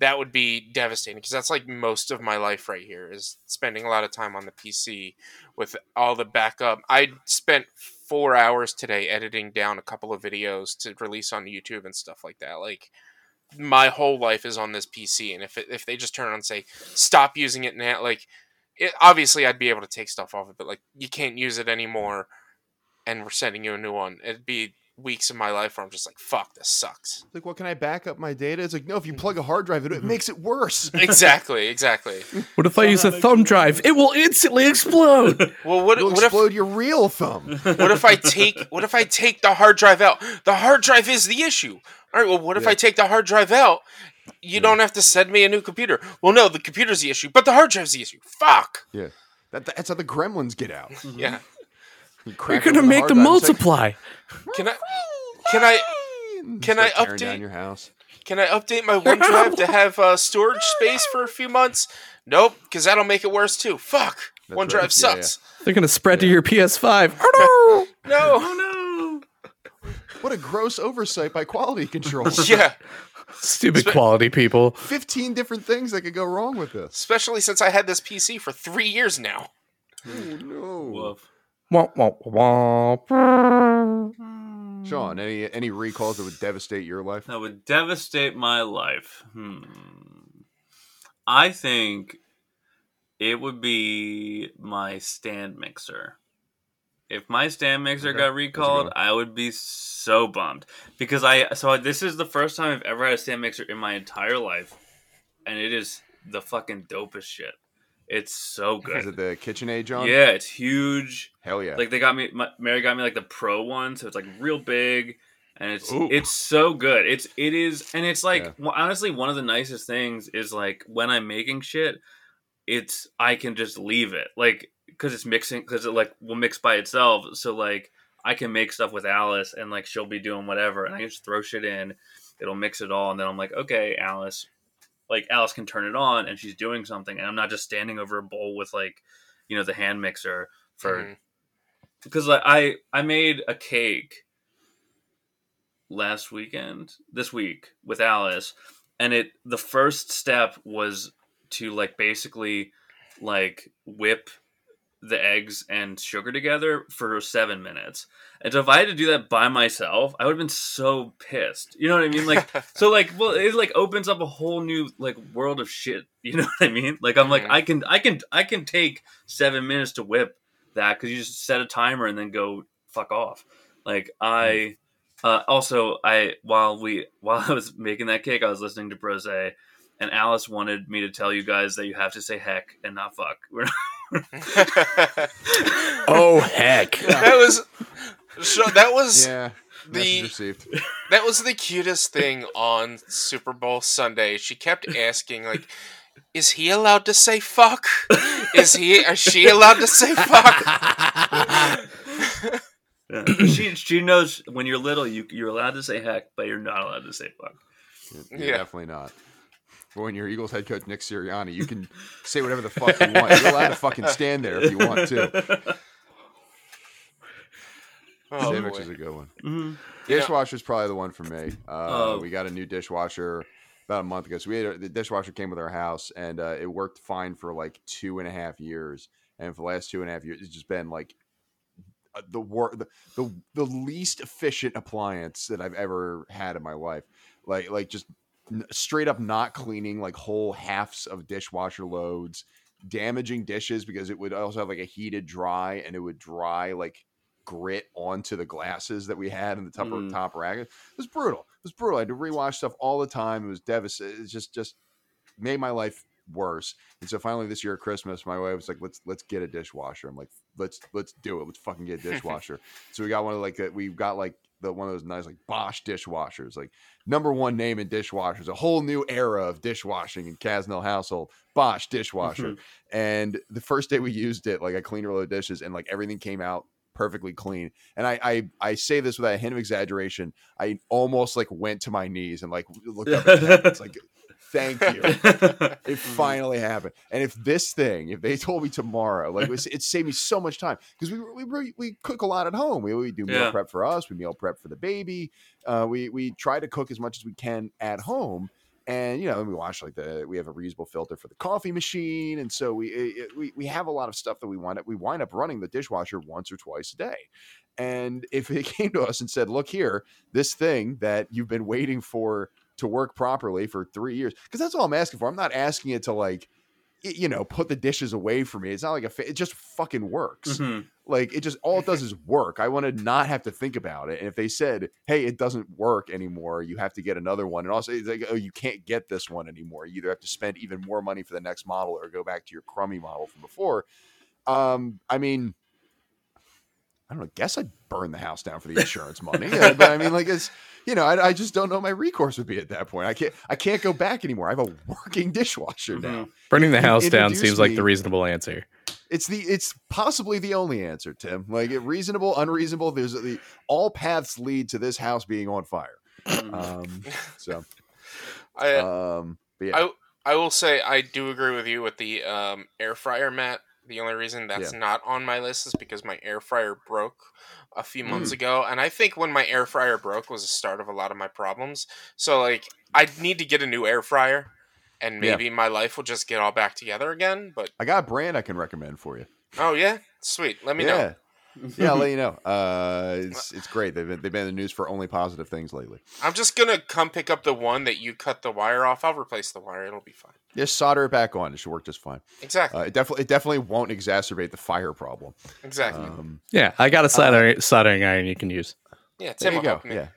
Speaker 2: that would be devastating because that's like most of my life right here is spending a lot of time on the PC with all the backup. I spent four hours today editing down a couple of videos to release on YouTube and stuff like that. Like my whole life is on this PC, and if it, if they just turn on and say stop using it now, like it, obviously I'd be able to take stuff off it, but like you can't use it anymore, and we're sending you a new one. It'd be weeks of my life where I'm just like, fuck, this sucks.
Speaker 4: It's like, well, can I back up my data? It's like, no, if you hmm. plug a hard drive into it, it hmm. makes it worse.
Speaker 2: exactly, exactly.
Speaker 3: What if I use a thumb drive? It will instantly explode.
Speaker 2: Well, what,
Speaker 4: It'll
Speaker 2: what if
Speaker 4: explode your real thumb.
Speaker 2: what if I take what if I take the hard drive out? The hard drive is the issue. All right. Well, what if
Speaker 4: Yeah.
Speaker 2: I take the hard drive out? You hmm. don't have to send me a new computer. Well, no, the computer's the issue, but the hard drive's the issue. Fuck.
Speaker 4: Yeah. That, that's how the gremlins get out.
Speaker 2: Yeah.
Speaker 4: You
Speaker 3: You're gonna
Speaker 4: open the
Speaker 3: make them
Speaker 4: drive,
Speaker 3: multiply.
Speaker 2: Can I can I
Speaker 4: and
Speaker 2: can
Speaker 4: start
Speaker 2: I
Speaker 4: tearing down
Speaker 2: update-
Speaker 4: your house?
Speaker 2: can I update my OneDrive to have uh, storage space for a few months? Nope, because that'll make it worse too. Fuck.
Speaker 4: That's
Speaker 2: OneDrive
Speaker 4: right. Yeah,
Speaker 2: sucks.
Speaker 3: They're gonna spread to your PS5. Oh
Speaker 2: No.
Speaker 1: Oh
Speaker 4: What a gross oversight by quality control.
Speaker 2: yeah.
Speaker 3: no! Stupid quality people.
Speaker 4: 15 different things that could go wrong with this.
Speaker 2: Especially since I had this PC for three years now.
Speaker 4: Oh, no.
Speaker 1: no! Woof.
Speaker 3: Wah, wah, wah, wah.
Speaker 4: Sean, any any recalls that would devastate your life?
Speaker 1: That would devastate my life. Hmm. I think it would be my stand mixer. If my stand mixer
Speaker 4: Okay.
Speaker 1: got recalled. I would be so bummed because I so this is the first time I've ever had a stand mixer in my entire life, and it is the fucking dopest shit. It's so good.
Speaker 4: Is it the KitchenAid, John?
Speaker 1: Yeah, it's huge.
Speaker 4: Hell yeah.
Speaker 1: Like they got me, my, Mary got me like the pro one, so it's like real big, and it's
Speaker 4: Ooh.
Speaker 1: it's so good. It's it is, and it's like
Speaker 4: Yeah.
Speaker 1: well, honestly one of the nicest things is like when I'm making shit, it's I can just leave it like because it's mixing because it like will mix by itself. So like I can make stuff with Alice, and like she'll be doing whatever, and I can just throw shit in, it'll mix it all, and then I'm like, okay, Alice. Like Alice can turn it on and she's doing something, and I'm not just standing over a bowl with like, you know, the hand mixer for
Speaker 2: Mhm.
Speaker 1: because I, I I made a cake last weekend, this week with Alice, and it the first step was to like basically like whip the eggs and sugar together for seven minutes. And so if I had to do that by myself, I would have been so pissed. You know what I mean? Like so like well it like opens up a whole new like world of shit. You know what I mean? Like I'm like. I can I can I can take seven minutes to whip that because you just set a timer and then go fuck off. Like I uh, also I while we while I was making that cake, I was listening to Brose, and Alice wanted me to tell you guys that you have to say heck and not fuck. We're not,
Speaker 3: Oh heck!
Speaker 2: that was so that was
Speaker 4: Yeah.
Speaker 2: The-
Speaker 4: received.
Speaker 2: that was the cutest thing on Super Bowl Sunday. She kept asking like is he allowed to say fuck? Is he is she allowed to say fuck?
Speaker 1: She she knows when you're little, you you're allowed to say heck, but you're not allowed to say fuck.
Speaker 4: You're
Speaker 2: Yeah.
Speaker 4: definitely not. But when you're Eagles head coach Nick Sirianni, you can say whatever the fuck you want. You're allowed to fucking stand there if you want to.
Speaker 2: Oh,
Speaker 4: Sandwich is a good one.
Speaker 1: Mhm.
Speaker 2: Yeah.
Speaker 4: Probably the one for me. Uh,
Speaker 1: Oh.
Speaker 4: We got a new dishwasher about a month ago. So we had a, the dishwasher came with our house, and uh, it worked fine for like two and a half years. And for the last two and a half years, it's just been like uh, the wor- the, the the least efficient appliance that I've ever had in my life. Like like just n- straight up not cleaning like whole halves of dishwasher loads, damaging dishes because it would also have like a heated dry, and it would dry like grit onto the glasses that we had in the top,
Speaker 1: Mm.
Speaker 4: top rack. It was brutal. It was brutal. I had to rewash stuff all the time. It was devastating. It just just made my life worse. And so finally this year at Christmas, my wife was like, "Let's let's get a dishwasher." I'm like, "Let's let's do it. Let's fucking get a dishwasher." so we got one of like we got like the one of those nice like Bosch dishwashers, like number one name in dishwashers, a whole new era of dishwashing in Casnell household. Bosch dishwasher. Mm-hmm. And the first day we used it, like I cleaned a load of dishes, and like everything came out perfectly clean. And I, I I say this without a hint of exaggeration. I almost like went to my knees and like looked up It's like, thank you. It finally happened. And if this thing, if they told me tomorrow, like it, it saved me so much time because we, we we we cook a lot at home. We, we do meal
Speaker 1: Yeah.
Speaker 4: prep for us. We meal prep for the baby. Uh, we we try to cook as much as we can at home. And you know, we wash like the we have a reusable filter for the coffee machine, and so we it, it- we we have a lot of stuff that we wind up we wind up running the dishwasher once or twice a day. And if it came to us and said, "Look here, this thing that you've been waiting for to work properly for three years," because that's all I'm asking for. I'm not asking it to like, you know, put the dishes away for me. It's not like a fa- it just fucking works.
Speaker 1: Mhm.
Speaker 4: Like it just all it does is work. I want to not have to think about it. And if they said, "Hey, it doesn't work anymore. You have to get another one," and also it's like, "Oh, you can't get this one anymore. You either have to spend even more money for the next model or go back to your crummy model from before." Um, I mean, I don't know. Guess I'd burn the house down for the insurance money, but I mean, like it's you know, I, I just don't know my recourse would be at that point. I can't I can't go back anymore. I have a working dishwasher now.
Speaker 3: Burning the house down
Speaker 4: introduced
Speaker 3: seems like the reasonable answer.
Speaker 4: It's the it's possibly the only answer, Tim. Like it, reasonable, unreasonable. There's the all paths lead to this house being on fire.
Speaker 1: Mhm.
Speaker 4: Um, so,
Speaker 2: I,
Speaker 4: um, but yeah,
Speaker 2: I I will say I do agree with you with the um, air fryer Matt. The only reason that's not on my list is because my air fryer broke a few months ago, and I think when my air fryer broke was the start of a lot of my problems. So like I need to get a new air fryer, and
Speaker 4: Yeah.
Speaker 2: maybe my life will just get all back together again. But
Speaker 4: I got a brand I can recommend for you.
Speaker 2: oh yeah, sweet. Let me
Speaker 4: yeah,
Speaker 2: know.
Speaker 4: yeah, I'll let you know. Uh, it's it's great. They've been they've been in the news for only positive things lately.
Speaker 2: I'm just gonna come pick up the one that you cut the wire off. I'll replace the wire. It'll be fine.
Speaker 4: Just solder it back on. It should work just fine.
Speaker 2: Exactly.
Speaker 4: Uh, it definitely it definitely won't exacerbate the fire problem.
Speaker 2: exactly.
Speaker 4: Um,
Speaker 3: Yeah, I got a soldering, soldering iron you can use.
Speaker 2: yeah.
Speaker 4: there you go.
Speaker 2: me.
Speaker 4: Yeah.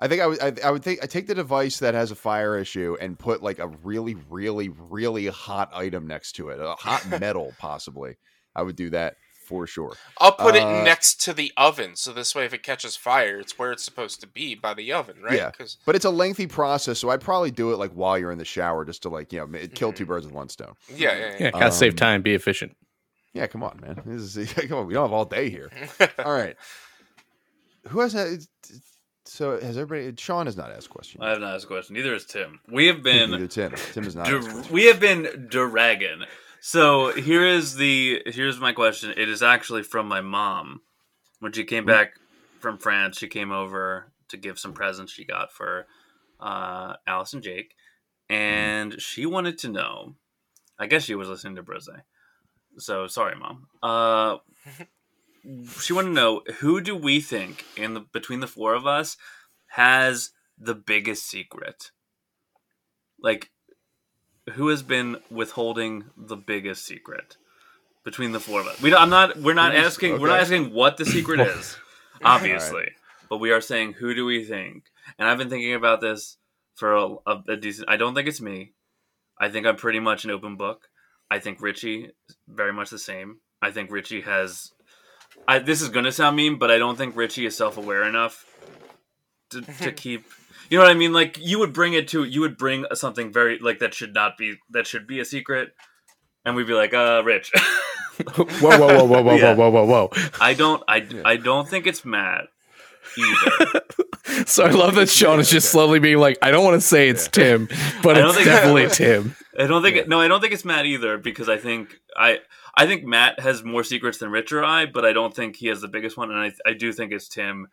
Speaker 4: I think I would. I, I would think I take the device that has a fire issue and put like a really, really, really hot item next to it, a hot metal possibly. I would do that for sure.
Speaker 2: I'll put
Speaker 4: Uh,
Speaker 2: it next to the oven, so this way, if it catches fire, it's where it's supposed to be by the oven, right?
Speaker 4: Yeah.
Speaker 2: 'Cause-
Speaker 4: But it's a lengthy process, so I'd probally do it like while you're in the shower, just to like you know ma- kill two birds with one stone.
Speaker 2: yeah, yeah,
Speaker 3: Yeah, gotta save
Speaker 4: Um,
Speaker 3: time, be efficient.
Speaker 4: Yeah, come on, man. This is come on. We don't have all day here. All right. Who has that? So has everybody? Sean has not asked questions.
Speaker 1: I have not asked a question. Neither has Tim. We have been
Speaker 4: Neither Tim. Tim is not.
Speaker 1: Dur-
Speaker 4: asked
Speaker 1: we have been dragging. So here is the here's my question. It is actually from my mom. When she came back from France, she came over to give some presents she got for uh, Alice and Jake, and she wanted to know. I guess she was listening to Brose. So sorry, mom. Uh, she wanted to know who do we think in the between the four of us has the biggest secret? Like who has been withholding the biggest secret between the four of us? We don't, I'm not. We're not
Speaker 4: Who's-
Speaker 1: asking. We're not asking what the secret is, obviously. But we are saying who do we think? And I've been thinking about this for a, a, a decent. I don't think it's me. I think I'm pretty much an open book. I think Richie very much the same. I think Richie has. I, this is gonna sound mean, but I don't think Richie is self aware enough to, to keep. You know what I mean? Like you would bring it to you would bring something very like that should not be that should be a secret, and we'd be like, uh, Rich.
Speaker 3: whoa, whoa, whoa, whoa, whoa,
Speaker 1: Yeah.
Speaker 3: whoa, whoa, whoa,
Speaker 1: I don't. I
Speaker 4: Yeah.
Speaker 1: I don't think it's Matt either.
Speaker 3: So I love that Sean is just slowly being like, I don't want to say it's Tim, but
Speaker 1: I don't
Speaker 3: it's
Speaker 1: think-
Speaker 3: definitely Tim.
Speaker 1: I don't think
Speaker 4: Yeah.
Speaker 1: no, I don't think it's Matt either because I think I I think Matt has more secrets than Rich or I, but I don't think he has the biggest one, and I I do think it's Tim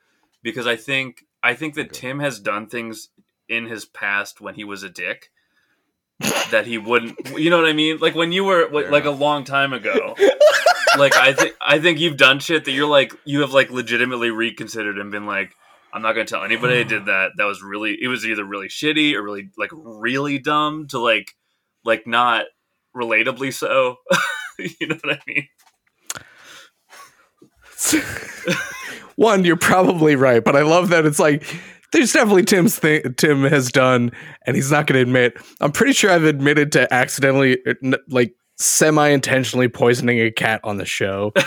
Speaker 1: because I think I think that. Tim has done things in his past when he was a dick that he wouldn't. You know what I mean? Like when you were like a long time ago. like I think I think you've done shit that you're like you have like legitimately reconsidered and been like. I'm not gonna tell anybody I did that. That was really it was either really shitty or really like really dumb to like like not relatably so. you know what I mean?
Speaker 3: One, you're probably right, but I love that it's like there's definitely Tim's thing Tim has done, and he's not going to admit. I'm pretty sure I've admitted to accidentally, uh, like semi intentionally poisoning a cat on the show.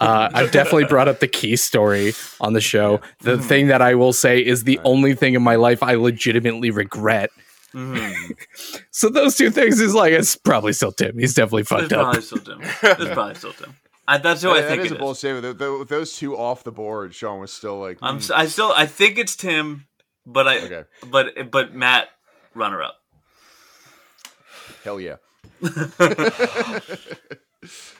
Speaker 3: Uh, I've definitely brought up the key story on the show. The
Speaker 1: Mhm.
Speaker 3: thing that I will say is the
Speaker 4: Right.
Speaker 3: only thing in my life I legitimately regret.
Speaker 1: Mhm.
Speaker 3: So those two things is like it's probably still Tim. He's definitely
Speaker 1: It's
Speaker 3: fucked up.
Speaker 1: probably still Tim. It's probably still Tim. I, that's who I
Speaker 4: That-
Speaker 1: think
Speaker 4: that is
Speaker 1: it
Speaker 4: a
Speaker 1: is.
Speaker 4: bold statement. Th- th- With those two off the board, Sean was still like,
Speaker 1: I'm.
Speaker 4: hmm,
Speaker 1: s- I still. I think it's Tim, but I.
Speaker 4: okay,
Speaker 1: But but Matt, runner up.
Speaker 4: hell yeah.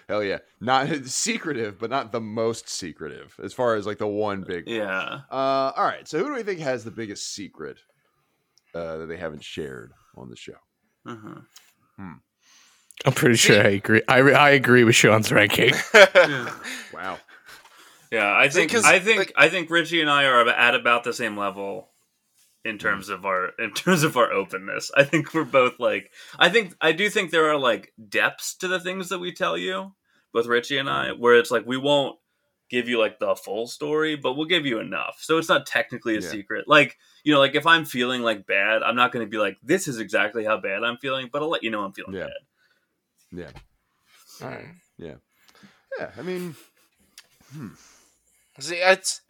Speaker 4: Hell yeah. Not secretive, but not the most secretive as far as like the one big.
Speaker 1: yeah.
Speaker 4: Uh, all right. So who do we think has the biggest secret uh, that they haven't shared on the show?
Speaker 1: Mhm.
Speaker 3: I'm pretty sure I agree. I, I agree with Sean's ranking.
Speaker 1: Yeah.
Speaker 4: Wow.
Speaker 1: Yeah, I think
Speaker 2: Because,
Speaker 1: I think
Speaker 2: like-
Speaker 1: I think Richie and I are at about the same level in mm. terms of our in terms of our openness. I think we're both like I think I do think there are like depths to the things that we tell you, both Richie and I, mm. where it's like we won't give you like the full story, but we'll give you enough. So it's not technically a
Speaker 4: Yeah.
Speaker 1: secret. Like, you know, like if I'm feeling like bad, I'm not going to be like this is exactly how bad I'm feeling, but I'll let you know I'm feeling
Speaker 4: Yeah.
Speaker 1: bad.
Speaker 4: Yeah.
Speaker 2: Alright.
Speaker 4: Yeah. Yeah. I mean, hmm.
Speaker 2: See, it's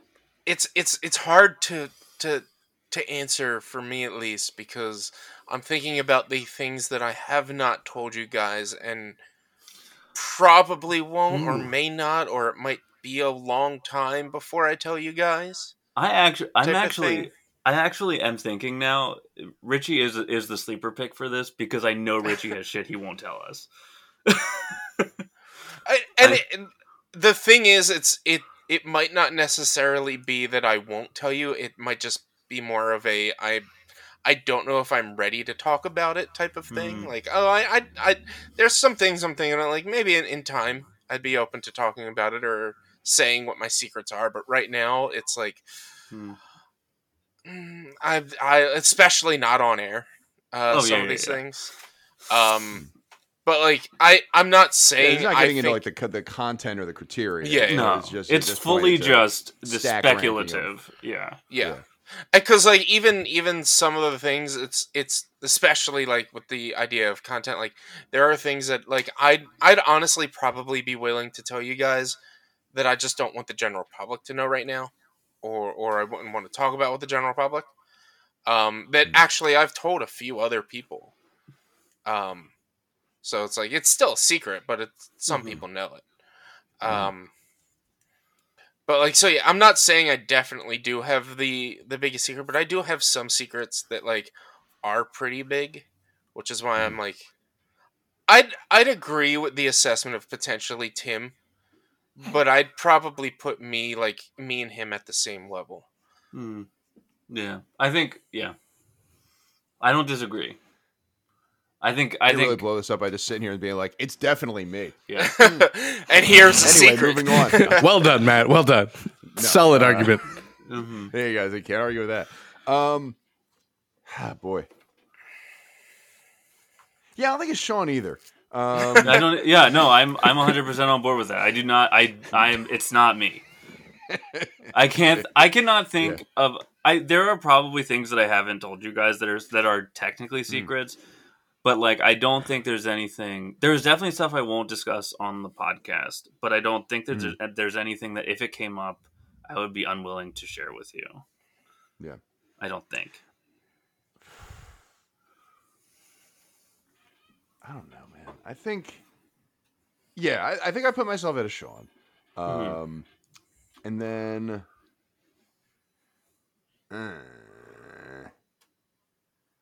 Speaker 2: it's it's it's hard to to to answer for me at least because I'm thinking about the things that I have not told you guys and probably won't or
Speaker 4: hmm.
Speaker 2: may not or it might be a long time before I tell you guys.
Speaker 1: I actually I'm actually
Speaker 2: thing.
Speaker 1: I actually am thinking now. Richie is is the sleeper pick for this because I know Richie has shit he won't tell us.
Speaker 2: I, and
Speaker 1: I-
Speaker 2: it, and the thing is, it's it it might not necessarily be that I won't tell you. It might just be more of a I I don't know if I'm ready to talk about it type of thing.
Speaker 1: Mm.
Speaker 2: Like oh I, I I there's some things I'm thinking of, like maybe in, in time I'd be open to talking about it or saying what my secrets are. But right now it's like
Speaker 1: Hmm.
Speaker 2: mm, I I especially not on air. Uh,
Speaker 1: Oh,
Speaker 2: some
Speaker 1: yeah,
Speaker 2: of
Speaker 1: yeah,
Speaker 2: these
Speaker 1: yeah.
Speaker 2: things. Um, but like I I'm not
Speaker 4: yeah,
Speaker 2: saying
Speaker 4: it's not
Speaker 2: I
Speaker 4: getting into
Speaker 2: think-
Speaker 4: like the the content or the criteria.
Speaker 2: Yeah,
Speaker 4: You
Speaker 1: No,
Speaker 4: it's just
Speaker 1: it's
Speaker 4: at
Speaker 1: fully just the
Speaker 4: stack ranking of-
Speaker 1: speculative. Yeah.
Speaker 2: yeah because like even even some of the things it's it's especially like with the idea of content like there are things that like i'd i'd honestly probably be willing to tell you guys that i just don't want the general public to know right now or or i wouldn't want to talk about with the general public um that
Speaker 4: Hmm.
Speaker 2: actually i've told a few other people um so it's like it's still a secret but it's some
Speaker 1: Mhm.
Speaker 2: people know it
Speaker 4: Mhm.
Speaker 2: um but like so yeah i'm not saying i definitely do have the the biggest secret but i do have some secrets that like are pretty big which is why i'm like i'd i'd agree with the assessment of potentially tim but i'd probably put me like me and him at the same level
Speaker 1: Hmm. Yeah. I think. Yeah. I don't disagree. I think. I
Speaker 4: I really blow this up by just sitting here and being like, it's definitely me.
Speaker 1: Yeah.
Speaker 2: and here's the
Speaker 4: Anyway,
Speaker 2: secret
Speaker 4: moving on.
Speaker 3: well done, Matt. Well done. Solid
Speaker 4: uh,
Speaker 3: argument.
Speaker 1: hmm
Speaker 4: There you guys, I can't argue with that. Um, ah, boy. Yeah, I don't think it's Sean either. Um,
Speaker 1: I don't. Yeah. No. I'm. I'm 100 percent on board with that. I do not. I. I'm. It's not me. I can't. I cannot think of. I. There are probably things that I haven't told you guys that are that are technically secrets, but like I don't think there's anything. There's definitely stuff I won't discuss on the podcast, but I don't think that
Speaker 4: Mm.
Speaker 1: there's, there's anything that if it came up, I would be unwilling to share with you.
Speaker 4: Yeah.
Speaker 1: I don't think.
Speaker 4: I don't know, man. I think, yeah, I, I think I put myself at a Sean, um,
Speaker 1: Mhm.
Speaker 4: and then, uh,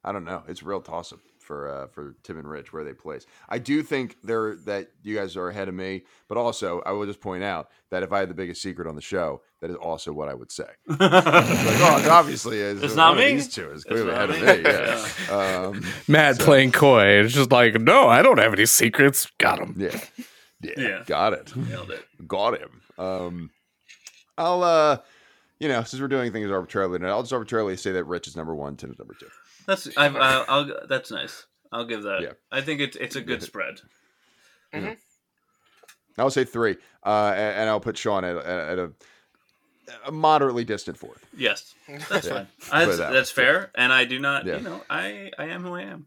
Speaker 4: I don't know. It's real toss up for uh, for Tim and Rich where they place. I do think they're that you guys are ahead of me, but also I will just point out that if I had the biggest secret on the show, that is also what I would say. Like, oh, it's obviously is
Speaker 1: It's not me.
Speaker 4: These two is clearly
Speaker 1: not
Speaker 4: ahead of
Speaker 1: me.
Speaker 4: me. Yeah. um,
Speaker 3: Matt
Speaker 4: So-
Speaker 3: playing coy. It's just like, no, I don't have any secrets. Got him.
Speaker 4: yeah. Yeah.
Speaker 1: Yeah.
Speaker 4: Got it.
Speaker 1: Nailed it.
Speaker 4: got him. Um, I'll, uh, you know, since we're doing things arbitrarily, I'll just arbitrarily say that Rich is number one, Tim is number two.
Speaker 1: That's I've, I'll, I'll that's nice. I'll give that.
Speaker 4: Yeah.
Speaker 1: I think it's it's a good spread.
Speaker 4: Yeah.
Speaker 1: spread.
Speaker 4: I'll say three, uh, and, and I'll put Sean at, at a, a moderately distant fourth.
Speaker 1: Yes, that's
Speaker 4: Yeah.
Speaker 1: fine.
Speaker 4: Put
Speaker 1: That's,
Speaker 4: that
Speaker 1: that's fair, and I do not.
Speaker 4: Yeah.
Speaker 1: You know, I I am who I am.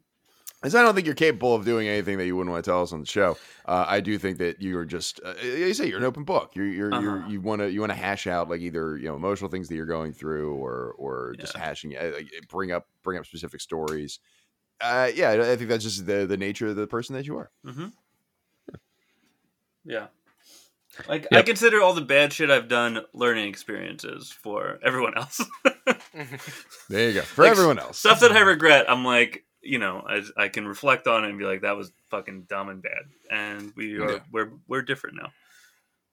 Speaker 4: Because I don't think you're capable of doing anything that you wouldn't want to tell us on the show. Uh, I do think that you're just, uh, you say you're an open book. You're, you're, you're
Speaker 1: Uh-huh.
Speaker 4: you want to, you want to hash out like either you know emotional things that you're going through, or, or just hashing, uh, like, bring up, bring up specific stories. Uh, yeah, I I think that's just the the nature of the person that you are.
Speaker 1: Mm-hmm. Yeah. Like I consider all the bad shit I've done learning experiences for everyone else.
Speaker 4: There you go. For
Speaker 1: Like,
Speaker 4: everyone else,
Speaker 1: Stuff that I regret, I'm like, you know, I, I can reflect on it and be like, that was fucking dumb and bad. And we are
Speaker 2: Yeah.
Speaker 1: we're we're different now.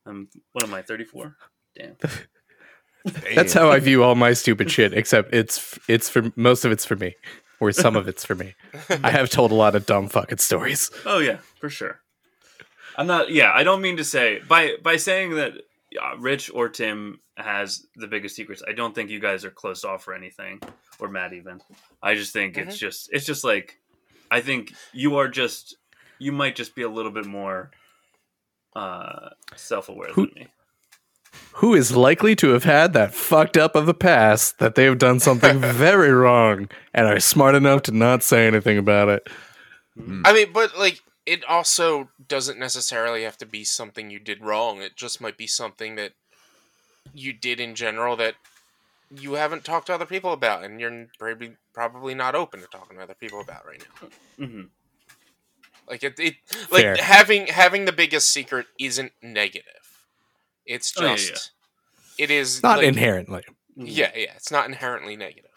Speaker 1: I'm what am I, 34? Damn.
Speaker 3: That's how I view all my stupid shit. Except it's it's for most of it's for me, or some of it's for me. I have told a lot of dumb fucking stories.
Speaker 1: Oh yeah, for sure. I'm not. Yeah, I don't mean to say by by saying that Uh, Rich or Tim has the biggest secrets. I don't think you guys are close off or anything, or Matt even. I just think it's mm-hmm. just it's just like I think you are just you might just be a little bit more uh self aware than me.
Speaker 3: Who is likely to have had that fucked up of a past that they have done something very wrong and are smart enough to not say anything about it? Hmm.
Speaker 2: I mean, but like, it also doesn't necessarily have to be something you did wrong. It just might be something that you did in general that you haven't talked to other people about, and you're probably probably not open to talking to other people about right now.
Speaker 1: hmm
Speaker 2: Like it, it like
Speaker 3: Fair.
Speaker 2: having having the biggest secret isn't negative. It's
Speaker 1: Oh, yeah,
Speaker 2: just it is
Speaker 3: Not
Speaker 2: like-
Speaker 3: inherently.
Speaker 2: Yeah, yeah, it's not inherently negative.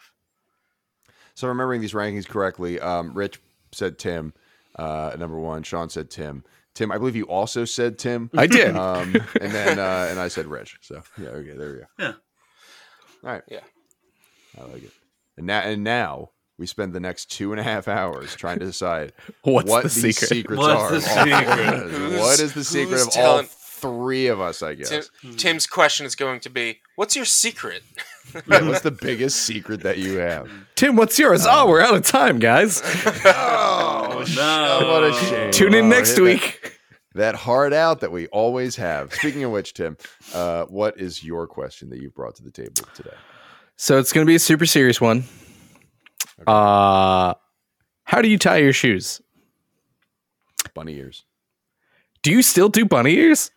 Speaker 4: So remembering these rankings correctly, um, Rich said Tim, uh, number one. Sean said Tim. Tim, I believe you also said Tim.
Speaker 3: I did.
Speaker 4: Um, and then uh, and I said Rich. So yeah, okay, there we go.
Speaker 1: Yeah.
Speaker 4: All right.
Speaker 2: Yeah.
Speaker 4: I like it. And now and now we spend the next two and a half hours trying to decide
Speaker 3: What's
Speaker 4: what
Speaker 3: the
Speaker 4: these
Speaker 3: secret?
Speaker 4: secrets
Speaker 1: What's
Speaker 4: are.
Speaker 1: the secret?
Speaker 4: of what is the secret
Speaker 2: who's
Speaker 4: of all
Speaker 2: telling-
Speaker 4: three of us? I guess.
Speaker 2: Tim, Tim's question is going to be, "What's your secret?"
Speaker 4: Yeah, what's the biggest secret that you have?
Speaker 3: Tim, what's yours? Oh, we're out of time, guys.
Speaker 4: Oh,
Speaker 1: no.
Speaker 4: what a shame.
Speaker 3: Tune in
Speaker 4: Oh,
Speaker 3: next
Speaker 4: hit that-
Speaker 3: week.
Speaker 4: that hard out that we always have. Speaking of which, Tim, uh, what is your question that you've brought to the table today?
Speaker 3: So it's going to be a super serious one. Uh, how do you tie your shoes?
Speaker 4: Bunny ears.
Speaker 3: Do you still do bunny ears?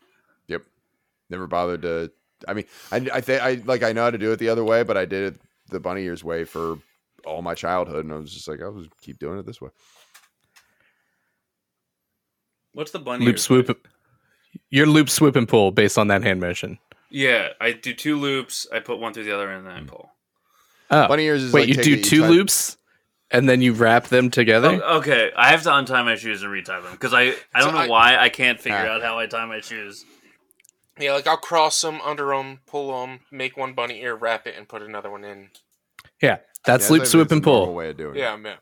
Speaker 4: Yep. Never bothered to. I mean, I I think I like I know how to do it the other way, but I did it the bunny ears way for all my childhood, and I was just like, I'll just keep doing it this way.
Speaker 1: What's the bunny?
Speaker 3: Loop
Speaker 1: ears
Speaker 3: swoop.
Speaker 1: way?
Speaker 3: Your loop swoop and pull based on that hand motion.
Speaker 1: Yeah, I do two loops. I put one through the other, and then I pull.
Speaker 3: Oh,
Speaker 4: Bunny ears is
Speaker 3: wait,
Speaker 4: like
Speaker 3: you do
Speaker 4: it-
Speaker 3: two
Speaker 4: tie-
Speaker 3: loops and then you wrap them together.
Speaker 1: Oh, okay, I have to untie my shoes and retie them because I I don't
Speaker 2: So
Speaker 1: know
Speaker 2: I-
Speaker 1: why I can't figure
Speaker 4: Ah.
Speaker 1: out how I tie my shoes.
Speaker 2: Yeah, like I'll cross them, under them, pull them, make one bunny ear, wrap it, and put another one in.
Speaker 3: yeah, that's
Speaker 4: Yeah,
Speaker 3: loop
Speaker 4: that's
Speaker 3: swoop and pull.
Speaker 4: way of doing it.
Speaker 2: Yeah, yeah.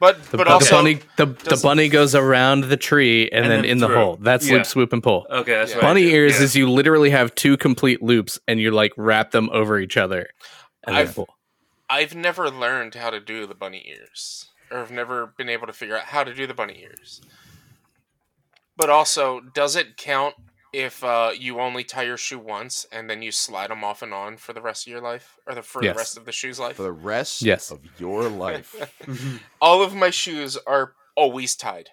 Speaker 2: But
Speaker 3: The,
Speaker 2: but
Speaker 3: the
Speaker 2: also
Speaker 3: bunny, the, the bunny goes around the tree and,
Speaker 1: And
Speaker 3: then,
Speaker 1: then
Speaker 3: in the hole. That's
Speaker 1: Yeah.
Speaker 3: loop swoop and pull.
Speaker 1: Okay, that's
Speaker 2: Yeah.
Speaker 1: what
Speaker 3: Bunny
Speaker 1: do.
Speaker 3: ears
Speaker 1: Yeah.
Speaker 3: is you literally have two complete loops and you like wrap them over each other and
Speaker 2: I've-
Speaker 3: pull.
Speaker 2: I've never learned how to do the bunny ears, or I've never been able to figure out how to do the bunny ears. But also, does it count if uh, you only tie your shoe once and then you slide them off and on for the rest of your life, or the for
Speaker 3: Yes.
Speaker 2: the rest of the shoe's life?
Speaker 4: For the rest
Speaker 3: Yes.
Speaker 4: of your life.
Speaker 2: All of my shoes are always tied.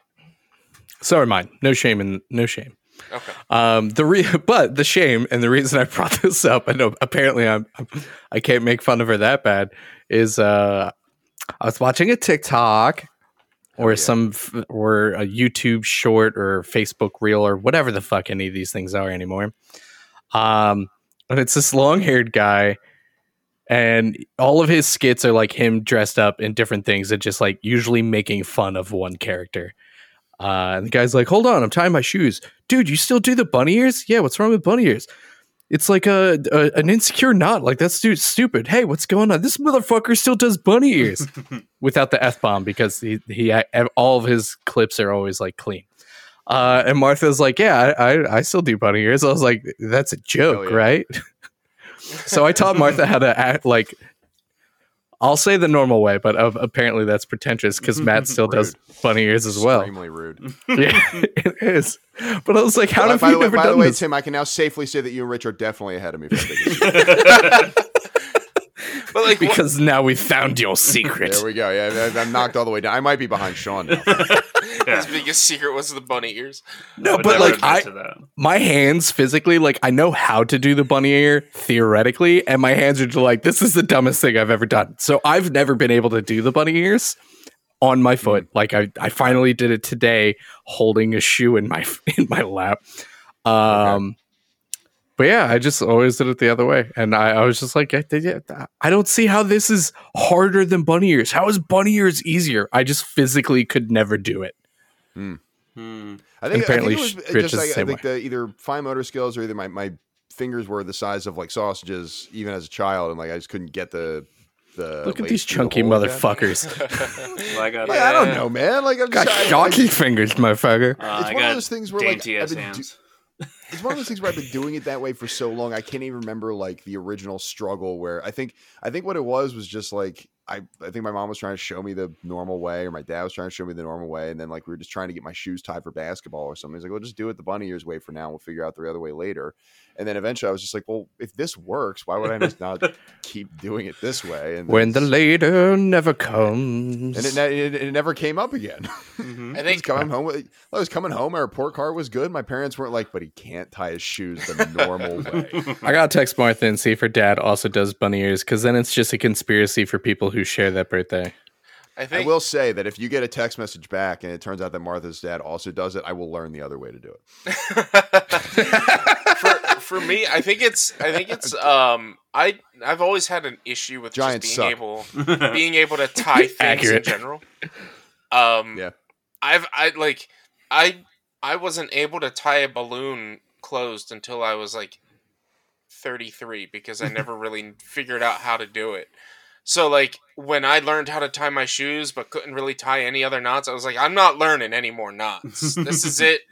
Speaker 3: So are mine. No shame and no shame.
Speaker 2: Okay.
Speaker 3: Um, the re- but the shame and the reason I brought this up, I know apparently I'm, I'm I can't make fun of her that bad. Is uh, I was watching a TikTok or
Speaker 4: yeah.
Speaker 3: some f- or a YouTube short or Facebook reel or whatever the fuck any of these things are anymore. Um, and it's this long haired guy, and all of his skits are like him dressed up in different things and just like usually making fun of one character. Uh, and the guy's like, "Hold on, I'm tying my shoes, dude. You still do the bunny ears? Yeah. What's wrong with bunny ears? It's like a, a an insecure knot. Like that's dude stupid. Hey, what's going on? This motherfucker still does bunny ears without the f bomb because he he all of his clips are always like clean. Uh, and Martha's like, "Yeah, I, I I still do bunny ears." I was like, "That's a joke,
Speaker 4: yeah.
Speaker 3: right?" so I taught Martha how to act like. I'll say the normal way, but uh, apparently that's pretentious because Matt still does bunny ears as well.
Speaker 4: Extremely rude.
Speaker 3: yeah, it is. But I was like, how
Speaker 4: By-
Speaker 3: have
Speaker 4: by
Speaker 3: you
Speaker 4: the way,
Speaker 3: never
Speaker 4: by the way,
Speaker 3: this?
Speaker 4: Tim, I can now safely say that you and Rich are definitely ahead of me. For the biggest
Speaker 2: But like, what-
Speaker 3: because now we found your secret.
Speaker 4: There we go. Yeah, I- I'm knocked all the way down. I might be behind Sean now.
Speaker 2: his biggest secret was the bunny ears.
Speaker 3: no, but like I,
Speaker 1: admit to that.
Speaker 3: my hands physically, like I know how to do the bunny ear theoretically, and my hands are just like, this is the dumbest thing I've ever done. So I've never been able to do the bunny ears on my foot. Like I, I finally did it today, holding a shoe in my in my lap. Um, but yeah, I just always did it the other way, and I, I was just like, I, I don't see how this is harder than bunny ears. How is bunny ears easier? I just physically could never do it.
Speaker 1: Hmm.
Speaker 4: I think,
Speaker 3: Apparently
Speaker 4: I think it was just
Speaker 3: the
Speaker 4: like I
Speaker 3: same
Speaker 4: think the either fine motor skills or either my, my fingers were the size of like sausages even as a child, and like I just couldn't get the the.
Speaker 3: Look at these
Speaker 4: through the
Speaker 3: chunky motherfuckers.
Speaker 1: Well, I got,
Speaker 4: Like, I don't know, man. Like I'm
Speaker 3: Got
Speaker 4: just, I- I-
Speaker 3: fingers, motherfucker.
Speaker 1: Uh,
Speaker 4: It's
Speaker 1: I
Speaker 4: one of those things where, like, I've been do-
Speaker 1: hands.
Speaker 4: It's one of those things where I've been doing it that way for so long. I can't even remember like the original struggle where I think I think what it was was just like I I think my mom was trying to show me the normal way or my dad was trying to show me the normal way and then like we were just trying to get my shoes tied for basketball or something. He's like, "Well, just do it the bunny ears way for now. We'll figure out the other way later." And then eventually I was just like, "Well, if this works, why would I just not keep doing it this way?" And
Speaker 3: When the later never comes.
Speaker 4: and it, ne- it, it never came up again.
Speaker 1: Mhm.
Speaker 2: I
Speaker 4: I was coming home. With, I was coming home. Our report card was good. My parents weren't like, but he can't tie his shoes the normal way.
Speaker 3: I gotta text Martha and see if her dad also does bunny ears, because then it's just a conspiracy for people who share that birthday.
Speaker 2: I
Speaker 4: I will say that if you get a text message back and it turns out that Martha's dad also does it, I will learn the other way to do it.
Speaker 2: for for me, I think it's I think it's um I I've always had an issue with
Speaker 4: Giants
Speaker 2: just being
Speaker 4: suck.
Speaker 2: able being able to tie things
Speaker 3: Accurate.
Speaker 2: in general. Um
Speaker 4: Yeah.
Speaker 2: I've I like I I wasn't able to tie a balloon closed until I was like 33 because I never really figured out how to do it. So like when I learned how to tie my shoes but couldn't really tie any other knots, I was like I'm not learning any more knots. this is it.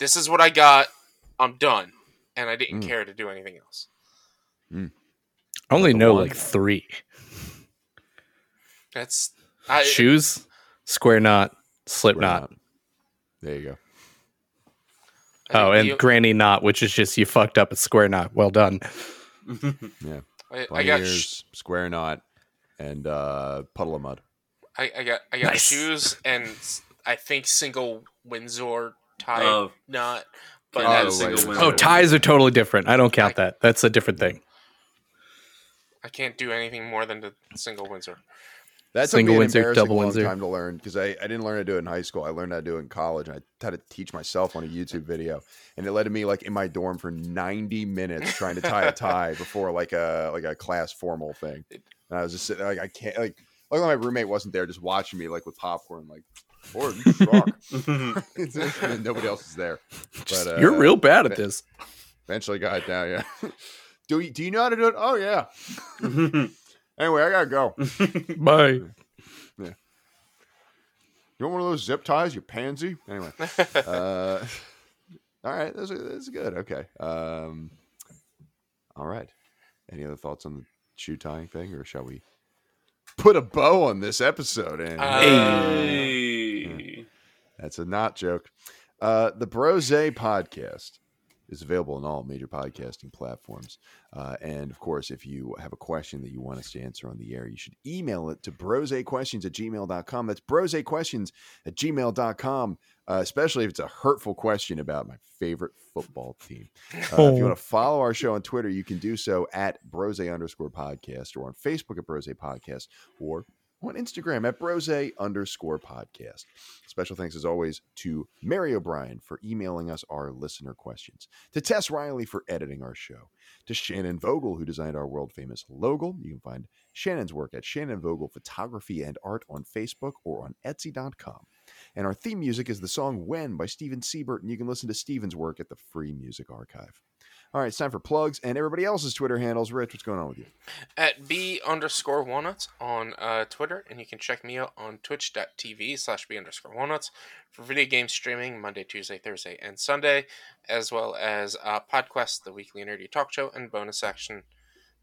Speaker 2: This is what I got. I'm done. And I didn't
Speaker 4: Mm.
Speaker 2: care to do anything else.
Speaker 3: I only know
Speaker 4: one.
Speaker 3: like three
Speaker 2: That's I
Speaker 3: shoes, square knot, slip knot.
Speaker 4: There you go.
Speaker 2: I
Speaker 3: Oh, and
Speaker 2: the-
Speaker 3: granny knot, which is just you fucked up a square knot. Well done.
Speaker 4: Yeah.
Speaker 2: I, I
Speaker 4: Bunny
Speaker 2: got sh-
Speaker 4: square knot, and uh, puddle of mud.
Speaker 2: I, I got I got
Speaker 3: Nice.
Speaker 2: shoes and I think single Windsor tie
Speaker 1: Oh.
Speaker 2: knot. But
Speaker 1: Can't single. Windsor.
Speaker 3: Oh, ties are totally different. I don't count that. That's a different thing.
Speaker 2: I can't do anything more than the single Windsor.
Speaker 4: That's
Speaker 3: Single
Speaker 4: took me
Speaker 3: Windsor, double
Speaker 4: long
Speaker 3: Windsor.
Speaker 4: time to learn because I, I didn't learn how to do it in high school. I learned how to do it in college, and I had to teach myself on a YouTube video, and it led to me like in my dorm for ninety minutes trying to tie a tie before like a like a class formal thing. And I was just sitting like I can't like like my roommate wasn't there, just watching me like with popcorn, like Lord, you and nobody else is there. But uh,
Speaker 3: You're real bad at this.
Speaker 4: Eventually got it down. Yeah. do you do you know how to do it? Oh yeah. Anyway, I gotta go.
Speaker 3: Bye.
Speaker 4: You want one of those zip ties, you pansy? Anyway, uh, all right, that's, that's good. Okay. Um, all right. Any other thoughts on the shoe tying thing, or shall we put a bow on this episode? And
Speaker 1: Hey.
Speaker 4: that's a not joke. Uh, the Brose podcast is available on all major podcasting platforms. Uh, and of course, if you have a question that you want us to answer on the air, you should email it to brosequestions at gmail.com. That's brosequestions at gmail.com, uh, especially if it's a hurtful question about my favorite football team. Uh, If you want to follow our show on Twitter, you can do so at brose underscore podcast or on Facebook at brose podcast or on Instagram at brose underscore podcast. Special thanks as always to Mary O'Brien for emailing us our listener questions, to Tess Riley for editing our show, to Shannon Vogel, who designed our world famous logo. You can find Shannon's work at Shannon Vogel Photography and Art on Facebook or on Etsy.com. And our theme music is the song When by Steven Siebert, and you can listen to Steven's work at the Free Music Archive. All right, it's time for plugs and everybody else's Twitter handles. Rich, what's going on with you?
Speaker 2: At B underscore walnuts on uh, Twitter, and you can check me out on twitch.tv slash B underscore walnuts for video game streaming Monday, Tuesday, Thursday, and Sunday, as well as uh, PodQuest, the weekly nerdy talk show, and bonus section,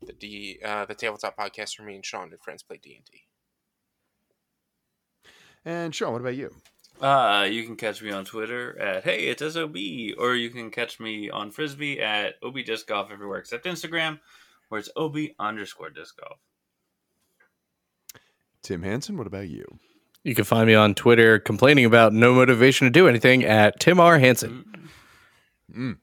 Speaker 2: the D uh, the tabletop podcast for me and Sean and friends play D and D.
Speaker 4: And Sean, what about you?
Speaker 1: Uh, you can catch me on Twitter at Hey It's SOB, or you can catch me on Frisbee at OB Disc Golf everywhere except Instagram, where it's OB underscore disc golf.
Speaker 4: Tim Hansen, what about you?
Speaker 3: You can find me on Twitter complaining about no motivation to do anything at Tim R. Hansen.
Speaker 4: Mm.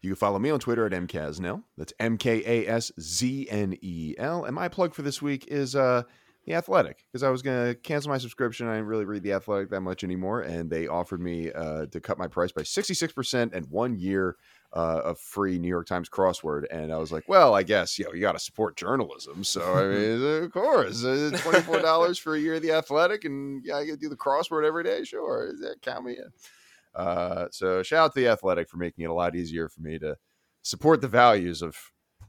Speaker 4: You can follow me on Twitter at mkasznel. That's M K A S Z N E L. And my plug for this week is uh, The Athletic, because I was going to cancel my subscription. I didn't really read The Athletic that much anymore. And they offered me uh, to cut my price by 66% and one year uh, of free New York Times crossword. And I was like, well, I guess, you know, you got to support journalism. So, I mean, of course, uh, $24 for a year of The Athletic. And yeah, I get to do the crossword every day. Sure. That count me in? Uh, so shout out to the Athletic for making it a lot easier for me to support the values of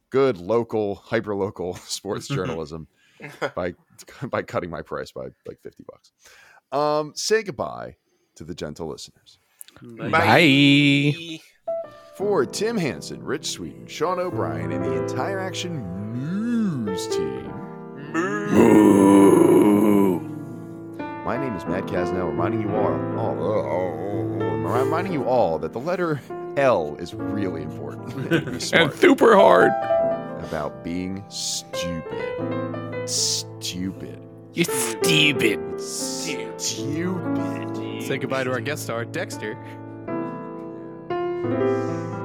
Speaker 4: good local, hyper local sports journalism by by cutting my price by like fifty bucks. Um, say goodbye to the gentle listeners.
Speaker 3: Bye.
Speaker 4: For Tim Hansen, Rich Sweeten, Sean O'Brien, and the entire Action News team. My name is Matt Kasznel, reminding you all, all oh, reminding you all that the letter L is really important. and to be
Speaker 3: super hard.
Speaker 4: About being stupid. Stupid.
Speaker 3: You're stupid.
Speaker 4: Stupid.
Speaker 3: Say goodbye to our guest star, Dexter.
Speaker 4: Stupid.